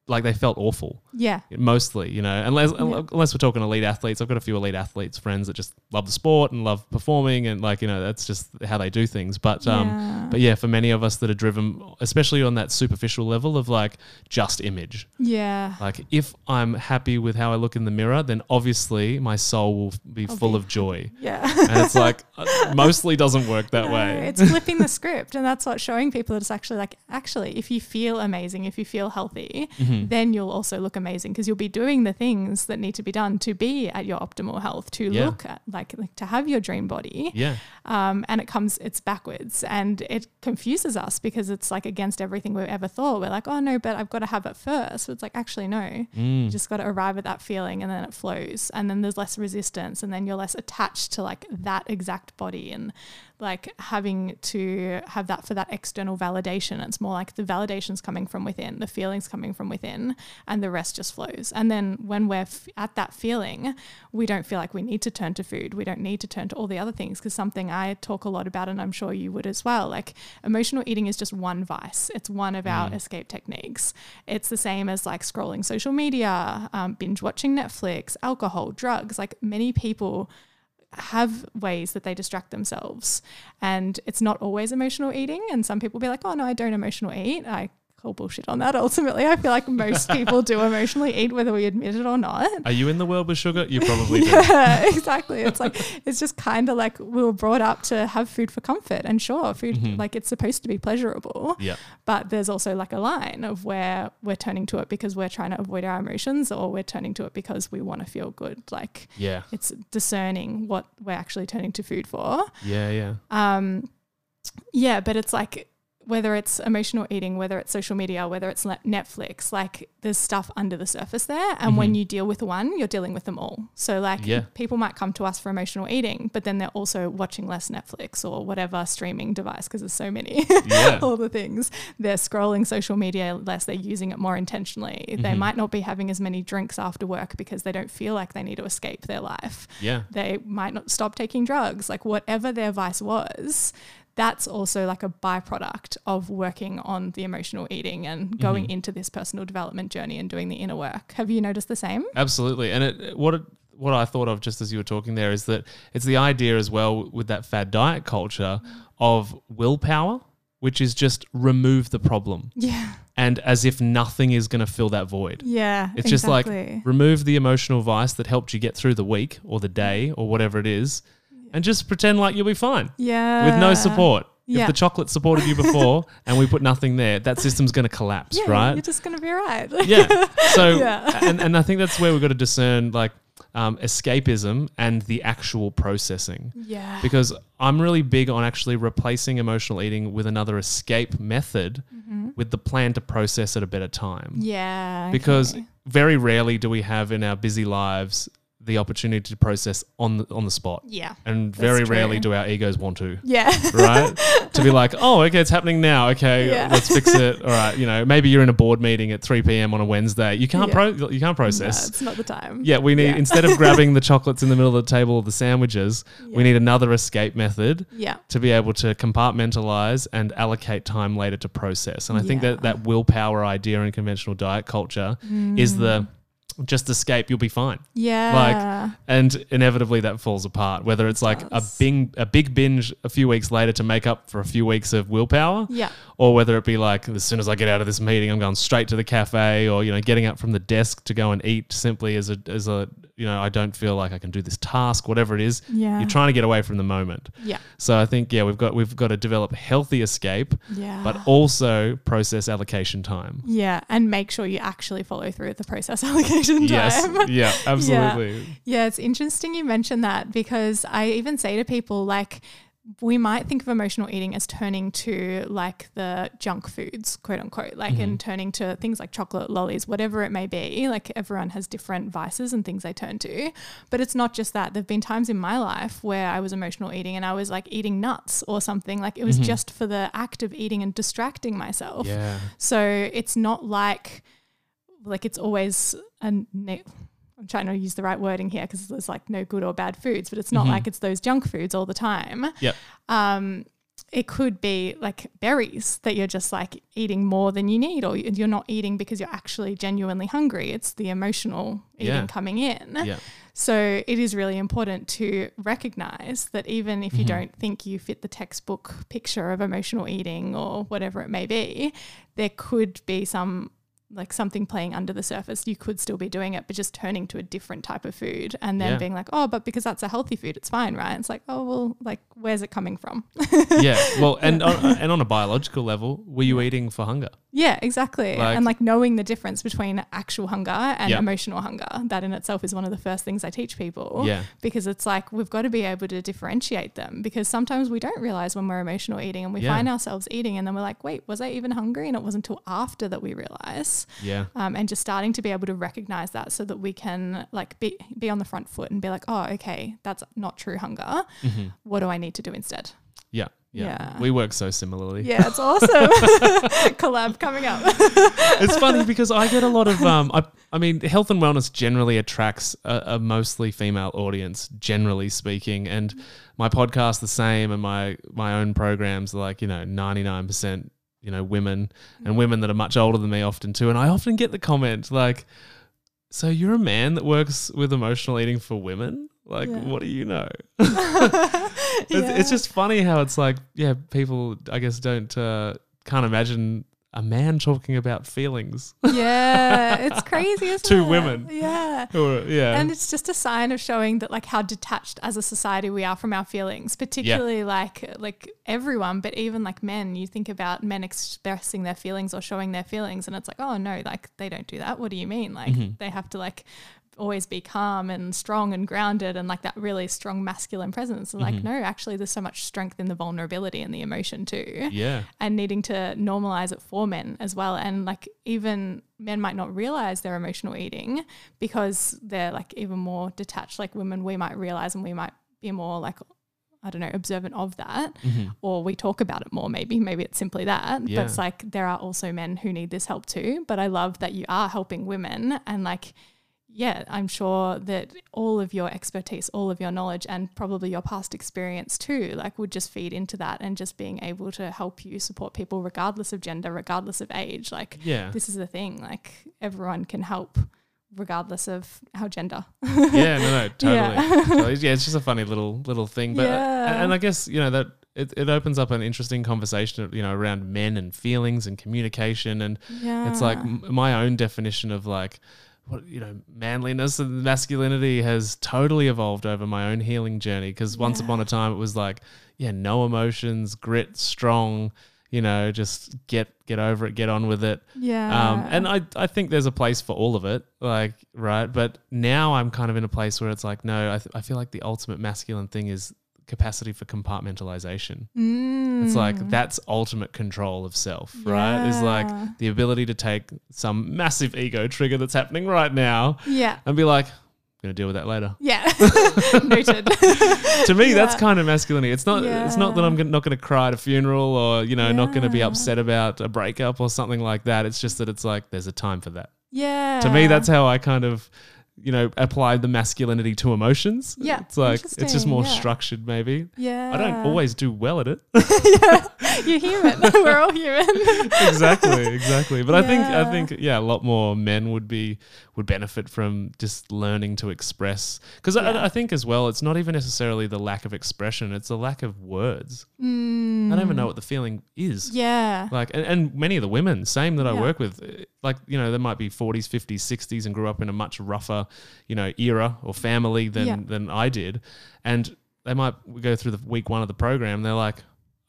like they felt awful
yeah.
mostly, you know, unless
Yeah.
unless we're talking elite athletes. I've got a few elite athletes friends that just love the sport and love performing, and like you know, that's just how they do things. But um,
Yeah.
but yeah, for many of us that are driven, especially on that superficial level of like just image,
Yeah.
like if I'm happy with how I look in the mirror, then obviously my soul will be
I'll
full
be
of joy, *laughs*
Yeah.
and it's like uh, mostly doesn't work that
No,
way.
It's flipping the script, and that's what showing people that it's actually like, actually, if you feel amazing, if you feel healthy,
Mm-hmm.
then you'll also look amazing because you'll be doing the things that need to be done to be at your optimal health, to
Yeah.
look at like, like to have your dream body.
yeah,
Um, and it comes, it's backwards, and it confuses us because it's like against everything we've ever thought. We're like, oh no, but I've got to have it first. So it's like, actually, no.
Mm.
You just got to arrive at that feeling and then it flows. And then there's less resistance and then you're less attached to like that exact body and like having to have that for that external validation. It's more like the validation's coming from within, the feelings coming from within, and the rest just flows. And then when we're f- at that feeling, we don't feel like we need to turn to food. We don't need to turn to all the other things because something I talk a lot about, and I'm sure you would as well. Like emotional eating is just one vice, it's one of our escape techniques. It's the same as like scrolling social media, um, binge watching Netflix, alcohol, drugs. Like many people have ways that they distract themselves. And it's not always emotional eating. And some people be like, oh, no, I don't emotional eat. I call bullshit on that. Ultimately, I feel like most *laughs* people do emotionally eat, whether we admit it or not.
Are you in the world with sugar? You probably *laughs* do.
Yeah, exactly. It's like it's just kind of like we were brought up to have food for comfort, and sure, food like it's supposed to be pleasurable,
Yeah.
but there's also like a line of where we're turning to it because we're trying to avoid our emotions, or we're turning to it because we want to feel good. Like
Yeah.
it's discerning what we're actually turning to food for.
Yeah. Yeah.
Um, yeah, but it's like whether it's emotional eating, whether it's social media, whether it's Netflix, like there's stuff under the surface there. And when you deal with one, you're dealing with them all. So, like,
Mm-hmm. Yeah.
people might come to us for emotional eating, but then they're also watching less Netflix or whatever streaming device because there's so many.
Yeah. *laughs*
all the things. They're scrolling social media less, they're using it more intentionally. They
Mm-hmm.
might not be having as many drinks after work because they don't feel like they need to escape their life
Yeah.
they might not stop taking drugs, like whatever their vice was. That's also like a byproduct of working on the emotional eating and going
Mm-hmm.
into this personal development journey and doing the inner work. Have you noticed the same?
Absolutely. And it, what it, what I thought of just as you were talking there is that it's the idea as well with that fad diet culture of willpower, which is just remove the problem. *laughs*
Yeah.
And as if nothing is going to fill that void.
Yeah.
It's just like remove the emotional vice that helped you get through the week or the day or whatever it is and just pretend like you'll be fine
yeah.
with no support.
yeah.
If the chocolate supported you before *laughs* and we put nothing there, that system's going to collapse,
Yeah,
right?
You're just going to be right.
yeah. So, *laughs*
Yeah.
and, and I think that's where we've got to discern like um, escapism and the actual processing.
Yeah.
Because I'm really big on actually replacing emotional eating with another escape method with the plan to process at a better time.
yeah.
Because
okay.
very rarely do we have in our busy lives the opportunity to process on the, on the spot.
Yeah.
And very
true.
rarely do our egos want to.
Yeah.
right? *laughs* to be like, oh, okay, it's happening now. Okay,
Yeah.
let's fix it. *laughs* All right, you know, maybe you're in a board meeting at 3 p.m. on a Wednesday. You can't
Yeah.
pro- you can't
no,
process.
it's not the time.
yeah, we need
Yeah.
instead of *laughs* grabbing the chocolates in the middle of the table or the sandwiches, we need another escape method
Yeah.
to be able to compartmentalize and allocate time later to process. And I think that that willpower idea in conventional diet culture is mm. the just escape, you'll be fine
Yeah.
Like, and inevitably that falls apart. Whether it's like a big a big binge a few weeks later to make up for a few weeks of willpower,
yeah.
or whether it be like as soon as I get out of this meeting, I'm going straight to the cafe, or you know, getting up from the desk to go and eat simply as a as a you know, I don't feel like I can do this task, whatever it is.
Yeah.
You're trying to get away from the moment.
Yeah.
So I think yeah, we've got we've got to develop healthy escape,
Yeah.
but also process allocation time.
yeah, and make sure you actually follow through with the process *laughs* allocation time. Yes. *laughs*
Yeah, absolutely.
Yeah, it's interesting you mentioned that because I even say to people like we might think of emotional eating as turning to like the junk foods, quote unquote, like
Mm-hmm.
and turning to things like chocolate, lollies, whatever it may be. Like everyone has different vices and things they turn to. But it's not just that. There've been times in my life where I was emotional eating and I was like eating nuts or something. Like it was just for the act of eating and distracting myself.
Mm-hmm. Yeah.
So it's not like like it's always a ne- I'm trying to use the right wording here because there's like no good or bad foods, but it's not
Mhm.
like it's those junk foods all the time.
Yep.
Um, it could be like berries that you're just like eating more than you need, or you're not eating because you're actually genuinely hungry. It's the emotional eating
Yeah.
coming in.
Yeah.
So it is really important to recognize that even if you don't think you fit the textbook picture of emotional eating or whatever it may be, there could be some like something playing under the surface. You could still be doing it, but just turning to a different type of food and then
Yeah.
being like, oh, but because that's a healthy food, it's fine, right? It's like, oh, well, like, where's it coming from? *laughs*
yeah. Well, *laughs* and on, and on a biological level, were you eating for hunger?
Yeah, exactly.
Like-
and like knowing the difference between actual hunger and
Yeah.
emotional hunger, that in itself is one of the first things I teach people.
Yeah.
Because it's like we've got to be able to differentiate them because sometimes we don't realize when we're emotional eating and we
Yeah.
find ourselves eating and then we're like, wait, was I even hungry? And it wasn't until after that we realize.
Yeah.
Um, and just starting to be able to recognize that so that we can like be, be on the front foot and be like, oh, okay, that's not true hunger. What do I need to do instead?
Yeah. Yeah.
Yeah.
We work so similarly.
Yeah, it's awesome. *laughs* *laughs* Collab coming up. *laughs*
it's funny because I get a lot of um I I mean health and wellness generally attracts a, a mostly female audience generally speaking and my podcast the same and my my own programs are like you know 99% you know women and women that are much older than me often too and I often get the comment like so you're a man that works with emotional eating for women? Like
Yeah.
what do you know? *laughs* *laughs* It's, it's just funny how it's like yeah people I guess don't uh, can't imagine a man talking about feelings *laughs*
yeah, it's *laughs* crazy, isn't
Two
it?
women.
Yeah.
Or, yeah.
And it's just a sign of showing that like how detached as a society we are from our feelings, particularly like like everyone, but even like men. You think about men expressing their feelings or showing their feelings, and it's like, oh no, like they don't do that. What do you mean? Like
Mm-hmm.
they have to like always be calm and strong and grounded and like that really strong masculine presence. And
Mm-hmm.
like, no, actually there's so much strength in the vulnerability and the emotion too
yeah.
and needing to normalize it for men as well. And like even men might not realize they're emotional eating because they're like even more detached. Like women, we might realize and we might be more like, I don't know, observant of that, or we talk about it more. Maybe, maybe it's simply that.
Yeah.
But it's like there are also men who need this help too. But I love that you are helping women and like, yeah, I'm sure that all of your expertise, all of your knowledge, and probably your past experience too, like would just feed into that and just being able to help you support people regardless of gender, regardless of age. Like,
Yeah.
this is the thing, like, everyone can help regardless of our gender.
yeah, no, no, totally. *laughs*
Yeah.
Totally. Yeah, it's just a funny little little thing, but
Yeah.
and, and I guess you know that it, it opens up an interesting conversation, you know, around men and feelings and communication, and
yeah.
it's like m- my own definition of like what you know manliness and masculinity has totally evolved over my own healing journey because once
Yeah.
upon a time it was like yeah no emotions grit strong you know, just get get over it, get on with it.
Yeah.
Um, and I, I think there's a place for all of it, like, right? But now I'm kind of in a place where it's like, no, I, th- I feel like the ultimate masculine thing is capacity for compartmentalization. It's like
Mm.
that's ultimate control of self, right? Is like the ability to take some massive ego trigger that's happening right now
Yeah.
and be like, I'm going to deal with that later.
Yeah. *laughs* *laughs* Noted. *laughs*
to me, that's kind of masculinity. It's not. It's not that I'm not going to cry at a funeral or you know not going to be upset about a breakup or something like that. It's just that it's like there's a time for that.
yeah.
To me, that's how I kind of you know apply the masculinity to emotions.
Yeah,
it's like it's just more
yeah.
structured. Maybe
Yeah.
I don't always do well at it. *laughs* yeah.
You're human. *laughs* We're all human.
exactly, exactly. But I think I think yeah, a lot more men would be would benefit from just learning to express. Because
Yeah.
I, I think as well, it's not even necessarily the lack of expression; it's the lack of words.
Mm.
I don't even know what the feeling is.
Yeah.
Like, and, and many of the women, same that I work with, eh, like, you know, they might be 40s, 50s, 60s and grew up in a much rougher, you know, era or family than,
Yeah.
than I did. And they might go through the week one of the program. They're like,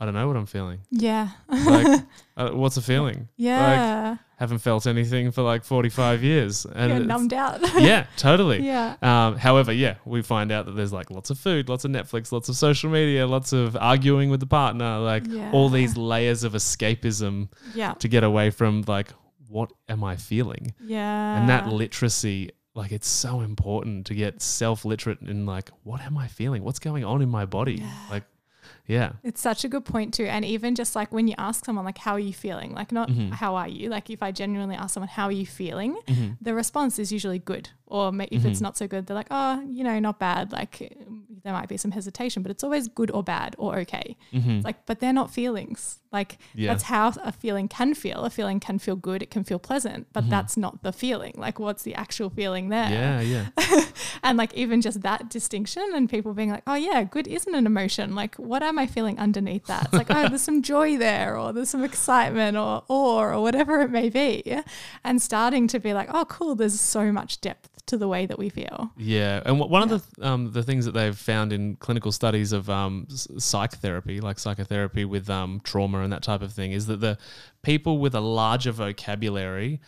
I don't know what I'm feeling.
Yeah.
Like, *laughs* uh, what's a feeling?
yeah.
Like, Haven't felt anything for like 45 years. And
You're numbed out. *laughs*
yeah, totally. *laughs*
yeah.
Um, however, yeah, we find out that there's like lots of food, lots of Netflix, lots of social media, lots of arguing with the partner, like all these layers of escapism
Yeah.
to get away from like what am I feeling?
Yeah.
and that literacy, like it's so important to get self literate in like what am I feeling? What's going on in my body? Like, yeah,
It's such a good point too. And even just like when you ask someone like how are you feeling? Like not
Mhm.
how are you? Like if I genuinely ask someone how are you feeling,
Mhm.
the response is usually good. Or if it's
Mhm.
not so good, they're like, "Oh, you know, not bad." Like there might be some hesitation, but it's always good or bad or okay.
Mhm.
Like, but they're not feelings. Like
Yeah.
that's how a feeling can feel. A feeling can feel good, it can feel pleasant, but
Mhm.
that's not the feeling. Like what's the actual feeling there?
yeah, yeah, *laughs*
and like even just that distinction and people being like, oh yeah, good isn't an emotion. Like what am I feeling underneath that? It's like, oh, there's some joy there or there's some excitement or awe or whatever it may be. And starting to be like, oh cool, there's so much depth to the way that we feel.
yeah. And one of the th- um, the things that they've found in clinical studies of um, s- psychotherapy, like psychotherapy with um, trauma and that type of thing, is that the people with a larger vocabulary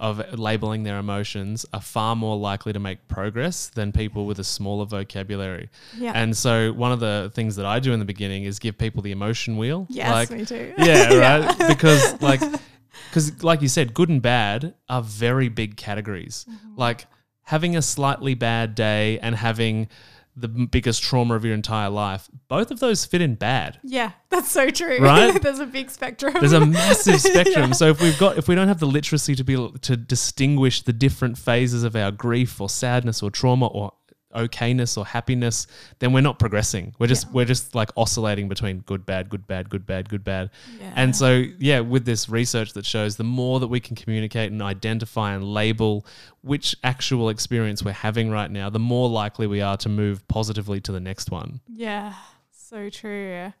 of labeling their emotions are far more likely to make progress than people with a smaller vocabulary.
Yeah.
And so one of the things that I do in the beginning is give people the emotion wheel.
yes,
Like,
me too.
yeah, *laughs* right. because like, *laughs* because like you said, good and bad are very big categories.
Mm-hmm.
Like having a slightly bad day and having the biggest trauma of your entire life. Both of those fit in bad.
Yeah, that's so true.
Right? *laughs*
there's a big spectrum.
There's a massive *laughs* spectrum. So if we've got if we don't have the literacy to be to distinguish the different phases of our grief or sadness or trauma or okayness or happiness, then we're not progressing. We're just
Yeah.
we're just like oscillating between good, bad, good, bad, good, bad, good, bad.
Yeah.
And so yeah, with this research that shows the more that we can communicate and identify and label which actual experience we're having right now, the more likely we are to move positively to the next one.
Yeah, so true.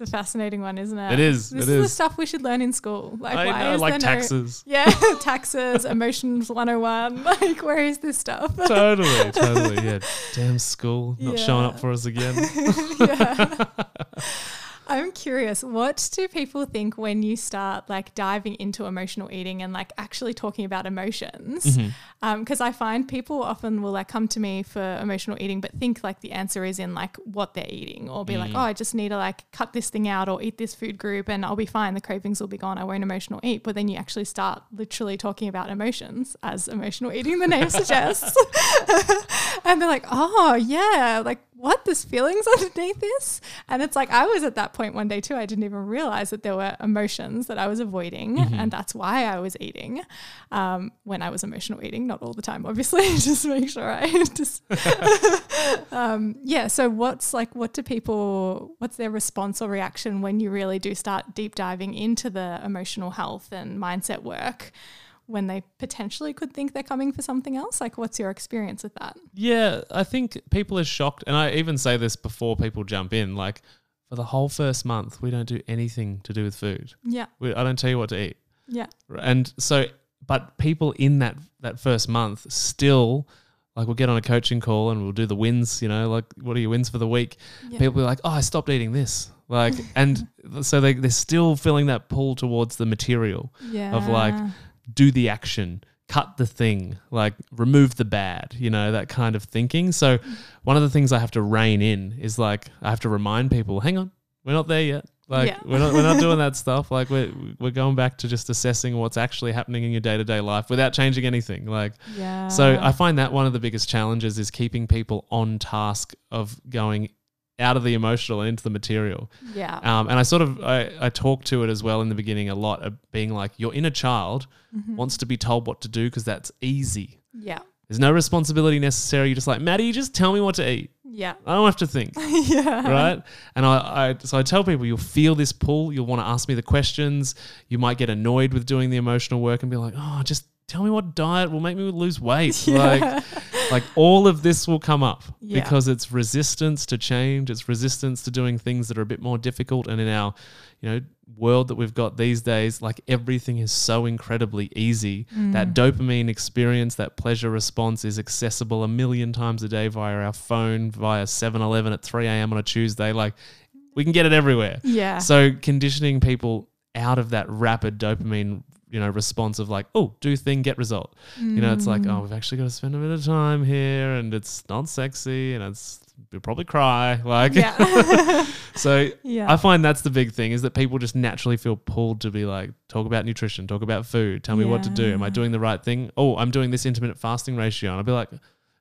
It's a fascinating one, isn't it?
It is,
This
it
is the stuff we should learn in school. Like,
I
why
know,
is
like
there no-
taxes. *laughs*
yeah, *laughs* taxes, emotions 101. *laughs* Like, where is this stuff?
totally, totally. Yeah. Damn school not showing up for us again.
yeah. I'm curious, what do people think when you start like diving into emotional eating and like actually talking about emotions?
Mm-hmm.
Because I find people often will like come to me for emotional eating, but think like the answer is in like what they're eating, or be
Mm.
like, oh, I just need to like cut this thing out or eat this food group and I'll be fine. The cravings will be gone. I won't emotional eat. But then you actually start literally talking about emotions as emotional eating, the name suggests. *laughs* and they're like, oh, yeah, like what? There's feelings *laughs* underneath this? And it's like, I was at that point one day too. I didn't even realize that there were emotions that I was avoiding. And that's why I was eating um, when I was emotional eating, not all the time, obviously, *laughs* just make sure I *laughs* just, um, yeah. So what's like, what do people, what's their response or reaction when you really do start deep diving into the emotional health and mindset work? When they potentially could think they're coming for something else, like what's your experience with that?
Yeah, I think people are shocked, and I even say this before people jump in. Like, for the whole first month, we don't do anything to do with food.
Yeah,
We, I don't tell you what to eat,
yeah,
and so, but people in that that first month still like we'll get on a coaching call and we'll do the wins, you know, like what are your wins for the week?
Yeah.
People be like, oh, I stopped eating this. Like, and *laughs* so they, they're still feeling that pull towards the material
yeah.
of like, do the action, cut the thing, like remove the bad, you know, that kind of thinking. So one of the things I have to rein in is like, I have to remind people, hang on, we're not there yet. Like
Yeah.
we're not we're not *laughs* doing that stuff. Like we're we're going back to just assessing what's actually happening in your day to day life without changing anything. Like
yeah.
so I find that one of the biggest challenges is keeping people on task of going out of the emotional into the material.
yeah.
Um, and I sort of I, I talk to it as well in the beginning a lot of being like your inner child
Mm-hmm.
wants to be told what to do because that's easy.
yeah.
There's no responsibility necessary. You're just like Matty, you just tell me what to eat.
Yeah.
I don't have to think *laughs*
yeah.
right? And I, I, so I tell people you'll feel this pull. You'll want to ask me the questions. You might get annoyed with doing the emotional work and be like, oh, just tell me what diet will make me lose weight. *laughs* Like, like all of this will come up
Yeah.
because it's resistance to change. It's resistance to doing things that are a bit more difficult. And in our, you know, world that we've got these days, like everything is so incredibly easy.
Mm.
That dopamine experience, that pleasure response is accessible a million times a day via our phone, via 7 Eleven at 3 a.m. on a Tuesday. Like we can get it everywhere.
Yeah.
So conditioning people out of that rapid dopamine, you know, response of like, oh, do thing, get result. You know, it's like,
Mm.
oh, we've actually got to spend a bit of time here, and it's not sexy, and it's you'll probably cry. *laughs* Like,
yeah. *laughs*
so
yeah.
I find that's the big thing is that people just naturally feel pulled to be like, talk about nutrition, talk about food, tell me what to do. Am I doing the right thing? Oh, I'm doing this intermittent fasting ratio, and I'd be like,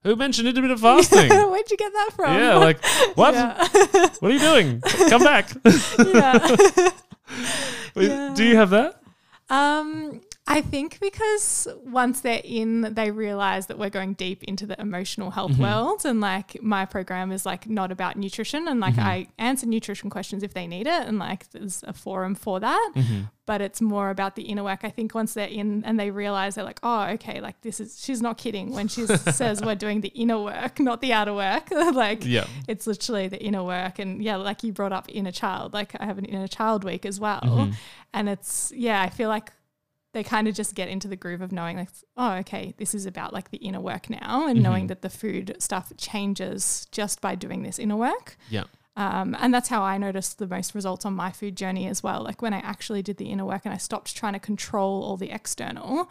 who mentioned intermittent fasting? *laughs*
Where'd you get that from?
yeah, like what?
Yeah.
What are you doing? Come back.
yeah. Yeah.
Do you have that?
Um, I think because once they're in, they realize that we're going deep into the emotional health
Mm-hmm.
world. And like my program is like not about nutrition. And like
Mm-hmm.
I answer nutrition questions if they need it. And like there's a forum for that.
Mm-hmm.
But it's more about the inner work. I think once they're in and they realize they're like, oh, okay, like this is, she's not kidding when she *laughs* says we're doing the inner work, not the outer work. *laughs* like,
Yeah.
it's literally the inner work and yeah like you brought up inner child like i have an inner child week as well
Mm-hmm.
and it's yeah i feel like they kind of just get into the groove of knowing like oh okay this is about like the inner work now and knowing mm-hmm. that the food stuff changes just by doing this inner work
Yeah.
Um, and that's how I noticed the most results on my food journey as well. Like when I actually did the inner work and I stopped trying to control all the external,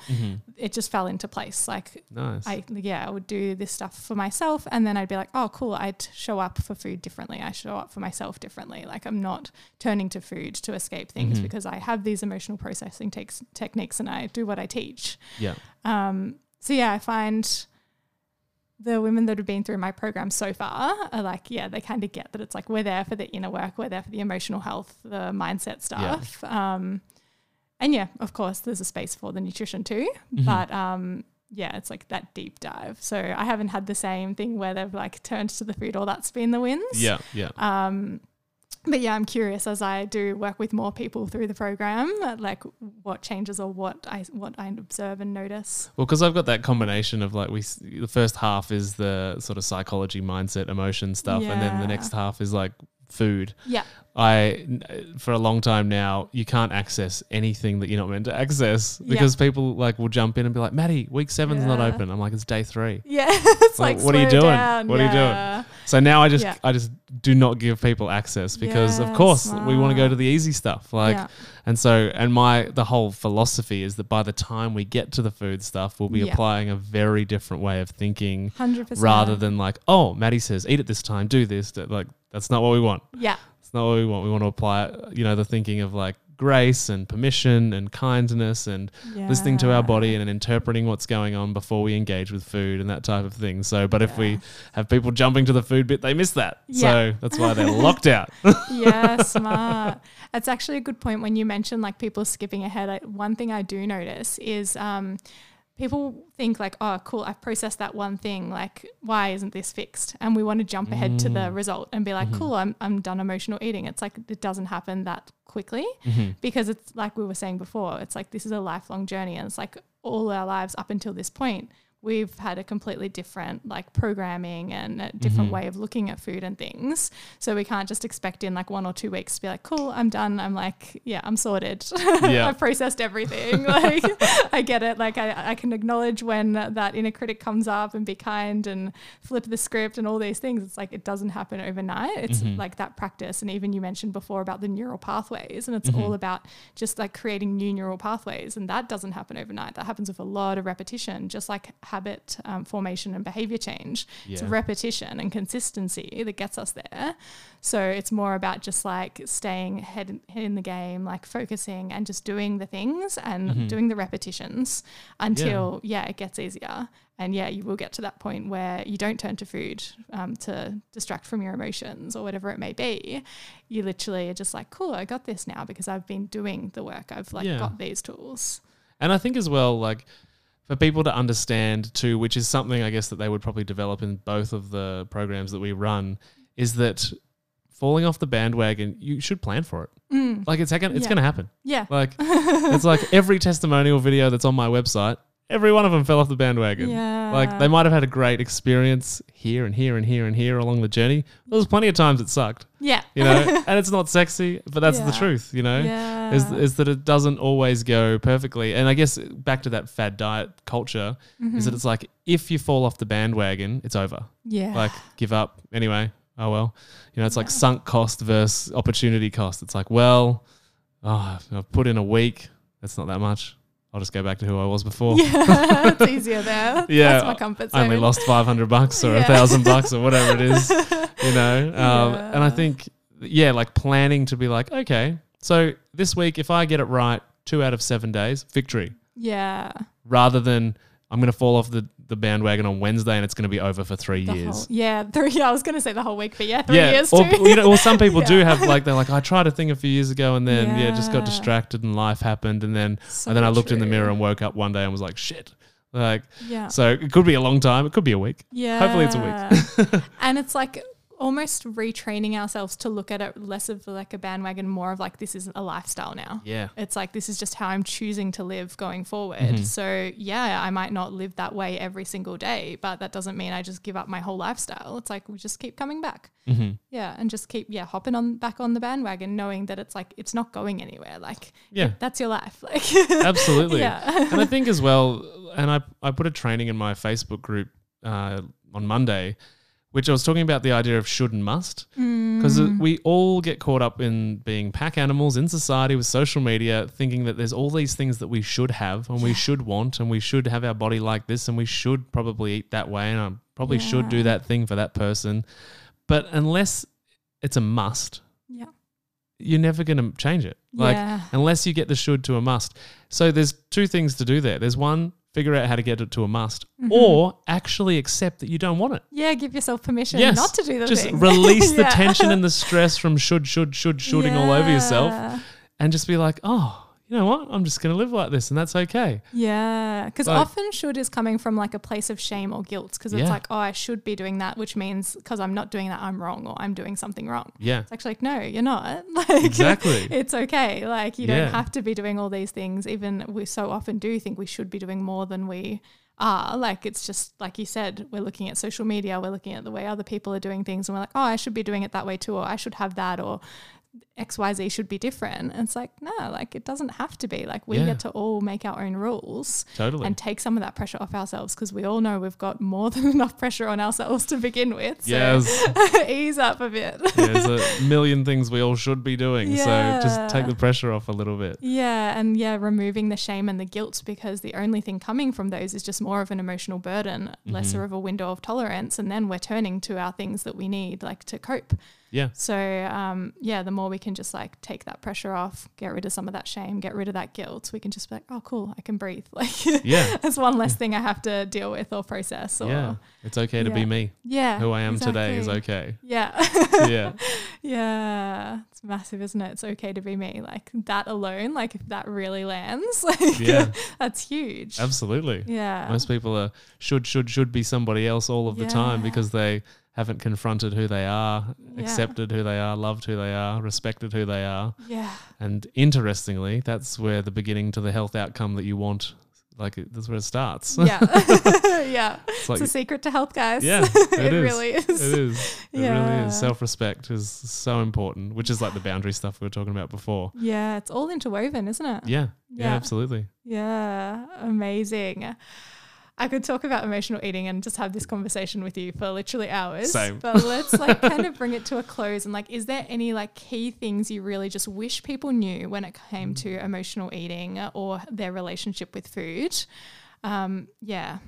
it just fell into place. Like
Nice.
I yeah, I would do this stuff for myself and then I'd be like, oh cool, I'd show up for food differently. I show up for myself differently. Like I'm not turning to food to escape things because I have these emotional processing takes techniques and I do what I teach.
yeah.
Um, so yeah, I find the women that have been through my program so far are like, yeah, they kind of get that it's like we're there for the inner work, we're there for the emotional health, the mindset stuff. Um, and yeah, of course, there's a space for the nutrition too,
Mm-hmm.
but um, yeah, it's like that deep dive. So I haven't had the same thing where they've like turned to the food or that's been the wins.
Yeah. Yeah.
Um, but yeah, I'm curious as I do work with more people through the program, like what changes or what I what I observe and notice.
Well, because I've got that combination of like we, the first half is the sort of psychology, mindset, emotion stuff, and then the next half is like food.
Yeah,
I, uh, for a long time now, you can't access anything that you're not meant to access
Yeah.
because people like will jump in and be like, Matty, week seven's not open. I'm like, it's day three. *laughs*
yeah. it's
Like,
like,
what are you doing?
down.
What are you doing? So now I just,
Yeah.
I just do not give people access because, of
Yeah,
course, we want to go to the easy stuff. Like,
Yeah.
and so, and my the whole philosophy is that by the time we get to the food stuff, we'll be
Yeah.
applying a very different way of thinking
Hundred percent.
rather than like, oh, Matty says eat at this time, do this. Like that's not what we want.
yeah,
not what we want. We want to apply, you know, the thinking of like grace and permission and kindness and listening to our body and interpreting what's going on before we engage with food and that type of thing. So, but if we have people jumping to the food bit, they miss that.
Yeah.
So that's why they're locked out. *laughs*
yeah, *laughs* smart. It's actually a good point when you mention like people skipping ahead. I, one thing I do notice is um, people think like, oh, cool, I've processed that one thing. Like, why isn't this fixed? And we want to jump ahead to
Mm.
the result and be like,
Mm-hmm.
cool, I'm, I'm done emotional eating. It's like it doesn't happen that quickly
Mm-hmm.
because it's like we were saying before, it's like this is a lifelong journey and it's like all our lives up until this point. We've had a completely different like programming and a different
Mhm.
way of looking at food and things. So we can't just expect in like one or two weeks to be like, cool, I'm done. I'm like, yeah, I'm sorted. *laughs*
Yeah.
I've processed everything. *laughs* like I get it. Like I, I can acknowledge when that inner critic comes up and be kind and flip the script and all these things. It's like it doesn't happen overnight. It's
Mhm.
like that practice. And even you mentioned before about the neural pathways, and it's
Mhm.
all about just like creating new neural pathways. And that doesn't happen overnight. That happens with a lot of repetition, just like habit um, formation and behavior change. It's repetition and consistency that gets us there. So it's more about just like staying head, head in the game, like focusing and just doing the things and
Mhm.
doing the repetitions until, yeah. it gets easier. And yeah, you will get to that point where you don't turn to food um, to distract from your emotions or whatever it may be. You literally are just like, cool, I got this now because I've been doing the work. I've like
Yeah.
got these tools.
And I think as well, like for people to understand too, which is something I guess that they would probably develop in both of the programs that we run, is that falling off the bandwagon, you should plan for it.
Mm.
Like it's gonna, it's
Yeah.
going to happen.
Yeah.
Like *laughs* it's like every testimonial video that's on my website, every one of them fell off the bandwagon.
Yeah.
Like they might have had a great experience here and here and here and here along the journey. There was plenty of times it sucked,
yeah.
you know, *laughs* and it's not sexy, but that's the truth, you know
Yeah.
is, is that it doesn't always go perfectly. And I guess back to that fad diet culture is that it's like if you fall off the bandwagon, it's over.
Mm-hmm. yeah.
Like give up anyway. Oh well, you know it's like sunk cost versus opportunity cost. It's like well, oh, I've put in a week. That's not that much. I'll just go back to who I was before.
yeah, *laughs* it's easier there.
Yeah,
That's my comfort zone.
I only lost five hundred bucks or a thousand bucks or whatever it is, you know. *laughs* Um, And I think, yeah, like planning to be like, okay, so this week if I get it right, two out of seven days, victory,
Yeah.
rather than I'm going to fall off the, the bandwagon on Wednesday and it's going to be over for three
The
years.
whole, yeah, *laughs* three. Yeah, I was going to say the whole week, but yeah, three
yeah,
years
or
too.
you know, or some people *laughs* do have like they're like I tried a thing a few years ago and then yeah, just got distracted and life happened and then
So
and then I looked in the mirror and woke up one day and was like shit, like
Yeah.
so it could be a long time, it could be a week.
Yeah.
Hopefully it's a
week. *laughs* and it's like almost retraining ourselves to look at it less of like a bandwagon, more of like this is a lifestyle now.
Yeah,
It's like this is just how I'm choosing to live going forward.
Mhm.
So yeah, I might not live that way every single day, but that doesn't mean I just give up my whole lifestyle. It's like we just keep coming back.
hmm
Yeah, and just keep yeah hopping on back on the bandwagon, knowing that it's like it's not going anywhere. Like
yeah,
that's your life. Like
absolutely. *laughs*
yeah,
and I think as well, *laughs* and I, I put a training in my Facebook group uh, on Monday, which I was talking about the idea of should and must. Because
Mm.
we all get caught up in being pack animals in society with social media, thinking that there's all these things that we should have and we should want and we should have our body like this and we should probably eat that way and I probably should do that thing for that person. But unless it's a must,
yeah,
you're never going to change it. Like,
yeah,
unless you get the should to a must. So there's two things to do there. There's one, figure out how to get it to a must,
Mhm.
or actually accept that you don't want it.
yeah. Give yourself permission
Yes,
not to do the
Just
thing.
release the *laughs*
Yeah.
tension and the stress from should, should, should, shooting all over yourself, and just be like, oh, you know what? I'm just going to live like this, and that's okay.
Yeah, because
Like-
often should is coming from like a place of shame or guilt because it's
Yeah.
like, oh, I should be doing that, which means because I'm not doing that, I'm wrong or I'm doing something wrong.
Yeah,
It's actually like, no, you're not. *laughs* Like,
exactly.
it's okay. Like, you
Yeah.
don't have to be doing all these things. Even we so often do think we should be doing more than we are. Like, it's just like you said, we're looking at social media, we're looking at the way other people are doing things, and we're like, oh, I should be doing it that way too, or I should have that, or XYZ should be different. And it's like, no, like, it doesn't have to be. Like, we
Yeah.
get to all make our own rules
totally.
and take some of that pressure off ourselves because we all know we've got more *laughs* than enough pressure on ourselves to begin with. So
yes. *laughs*
ease up a bit.
There's a million things we all should be doing. So just take the pressure off a little bit.
Yeah, and yeah, removing the shame and the guilt because the only thing coming from those is just more of an emotional burden, lesser
Mhm.
of a window of tolerance, and then we're turning to our things that we need like to cope.
Yeah.
So um, yeah, the more we can just like take that pressure off, get rid of some of that shame, get rid of that guilt, we can just be like, oh, cool, I can breathe. *laughs* Like
Yeah. *laughs*
that's one less thing I have to deal with or process. Or
Yeah. It's okay to be me.
yeah,
Who I am today is okay.
Yeah.
Yeah. *laughs*
yeah. It's massive, isn't it? It's okay to be me. Like that alone, like if that really lands, like
Yeah.
that's huge.
Absolutely.
Yeah.
Most people are should should should be somebody else all of the time because they haven't confronted who they are,
Yeah.
accepted who they are, loved who they are, respected who they are.
yeah.
And interestingly, that's where the beginning to the health outcome that you want like it- that's where it starts.
Yeah. *laughs* *laughs* yeah.
It's like
It's a secret to health, guys.
Yeah, *laughs* it
it
is.
really is.
It is. It really
Yeah.
is. Self respect is so important, which is like the boundary stuff we were talking about before.
Yeah, it's all interwoven, isn't it?
Yeah. Yeah,
Yeah.
absolutely.
Yeah, amazing. I could talk about emotional eating and just have this conversation with you for literally hours.
Same.
But let's like kind of *laughs* bring it to a close and like is there any like key things you really just wish people knew when it came to emotional eating or their relationship with food? Um, yeah.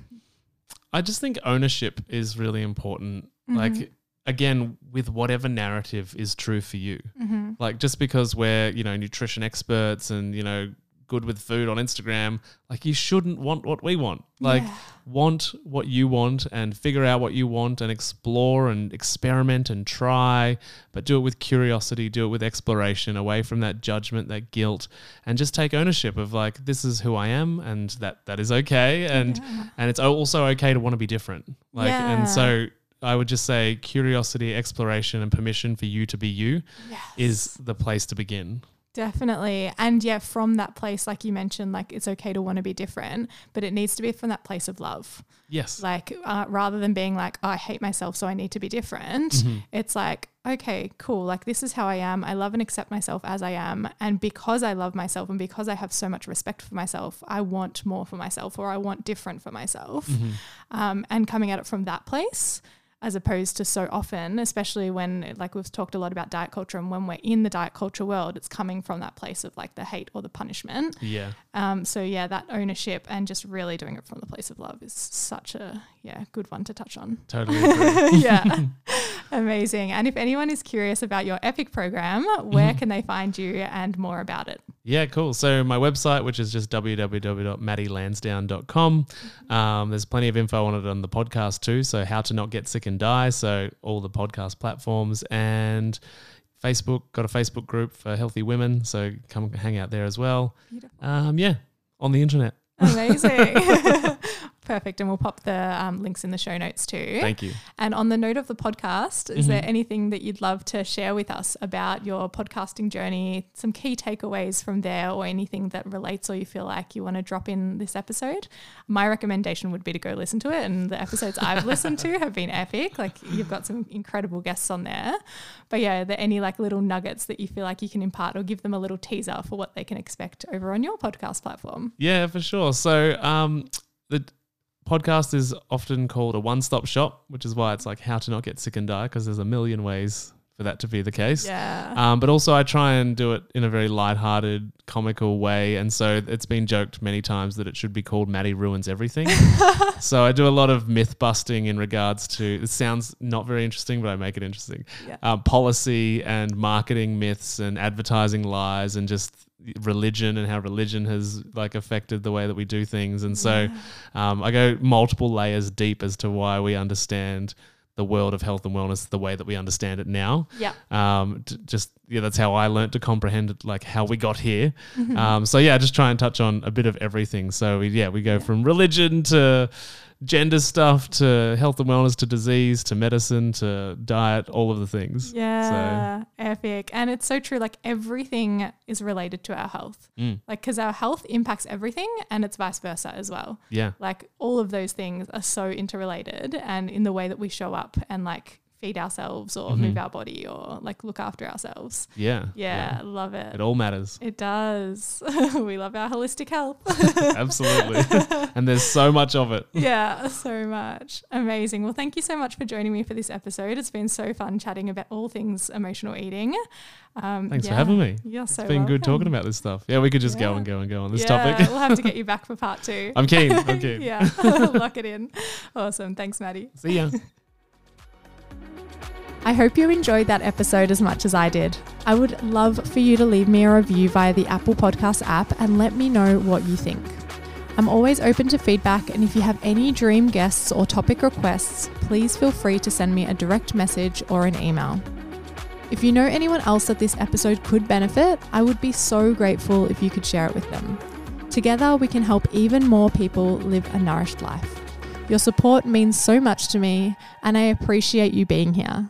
I just think ownership is really important. Like, again, with whatever narrative is true for you.
Mm-hmm.
Like, just because we're, you know, nutrition experts and, you know, good with food on Instagram, like, you shouldn't want what we want. Like,
Yeah.
want what you want and figure out what you want and explore and experiment and try, but do it with curiosity, do it with exploration, away from that judgment, that guilt, and just take ownership of like this is who I am and that that is okay and and it's also okay to want to be different. Like
Yeah.
and so I would just say curiosity, exploration and permission for you to be you is the place to begin.
Definitely. And yeah, from that place, like you mentioned, like it's okay to want to be different, but it needs to be from that place of love.
Yes.
Like uh, rather than being like, oh, I hate myself, so I need to be different,
Mm-hmm.
it's like, okay, cool. Like this is how I am. I love and accept myself as I am. And because I love myself and because I have so much respect for myself, I want more for myself or I want different for myself.
Mm-hmm.
Um, and coming at it from that place. As opposed to so often, especially when, like we've talked a lot about diet culture, and when we're in the diet culture world, it's coming from that place of like the hate or the punishment.
yeah.
Um, so yeah, that ownership and just really doing it from the place of love is such a yeah good one to touch on.
Totally agree. *laughs*
yeah, *laughs* amazing. And if anyone is curious about your Epic program, where can they find you and more about it?
Yeah, cool. So my website, which is just www.mattylansdown.com. Um, there's plenty of info on it on the podcast too. So how to not get sick and die. So all the podcast platforms and Facebook. Got a Facebook group for healthy women. So come hang out there as well.
Beautiful.
Um, yeah, on the internet.
Amazing. *laughs* Perfect. And we'll pop the um, links in the show notes too.
Thank you.
And on the note of the podcast, is there
Mhm.
anything that you'd love to share with us about your podcasting journey? Some key takeaways from there, or anything that relates, or you feel like you want to drop in this episode? My recommendation would be to go listen to it. And the episodes I've listened to have been epic. Like you've got some incredible guests on there. But yeah, are there any like little nuggets that you feel like you can impart or give them a little teaser for what they can expect over on your podcast platform?
Yeah, for sure. So um, the podcast is often called a one-stop shop, which is why it's like how to not get sick and die because there's a million ways for that to be the case.
Yeah.
Um, but also, I try and do it in a very light-hearted, comical way, and so it's been joked many times that it should be called "Matty ruins everything." *laughs* so I do a lot of myth busting in regards to. It sounds not very interesting, but I make it interesting.
Yeah.
Um, policy and marketing myths and advertising lies and just religion and how religion has like affected the way that we do things. And so um, I go multiple layers deep as to why we understand the world of health and wellness the way that we understand it now
yeah.
um, t- just yeah, that's how I learned to comprehend it, like how we got here.
Mm-hmm.
Um, so yeah, just try and touch on a bit of everything. So we, yeah, we go from religion to gender stuff to health and wellness to disease to medicine to diet, all of the things.
Yeah, epic. And it's so true. Like everything is related to our health.
Mm,
Like, because our health impacts everything and it's vice versa as well.
yeah,
Like, all of those things are so interrelated and in the way that we show up and like feed ourselves or
Mhm.
move our body or like look after ourselves.
yeah,
Yeah, love
It
it.
all matters.
It does. *laughs* we love our holistic health. *laughs*
Absolutely. *laughs* and there's so much of it.
yeah, so much. Amazing. Well, thank you so much for joining me for this episode. It's been so fun chatting about all things emotional eating. Um,
Thanks for having me.
You're so
It's been good talking about this stuff. Yeah, we could just go and go and go on this
yeah,
topic.
we'll have to get you back for part two.
I'm keen. I'm keen.
yeah, lock it in. Awesome. Thanks, Matty.
See ya.
I hope you enjoyed that episode as much as I did. I would love for you to leave me a review via the Apple Podcast app and let me know what you think. I'm always open to feedback, and if you have any dream guests or topic requests, please feel free to send me a direct message or an email. If you know anyone else that this episode could benefit, I would be so grateful if you could share it with them. Together, we can help even more people live a nourished life. Your support means so much to me, and I appreciate you being here.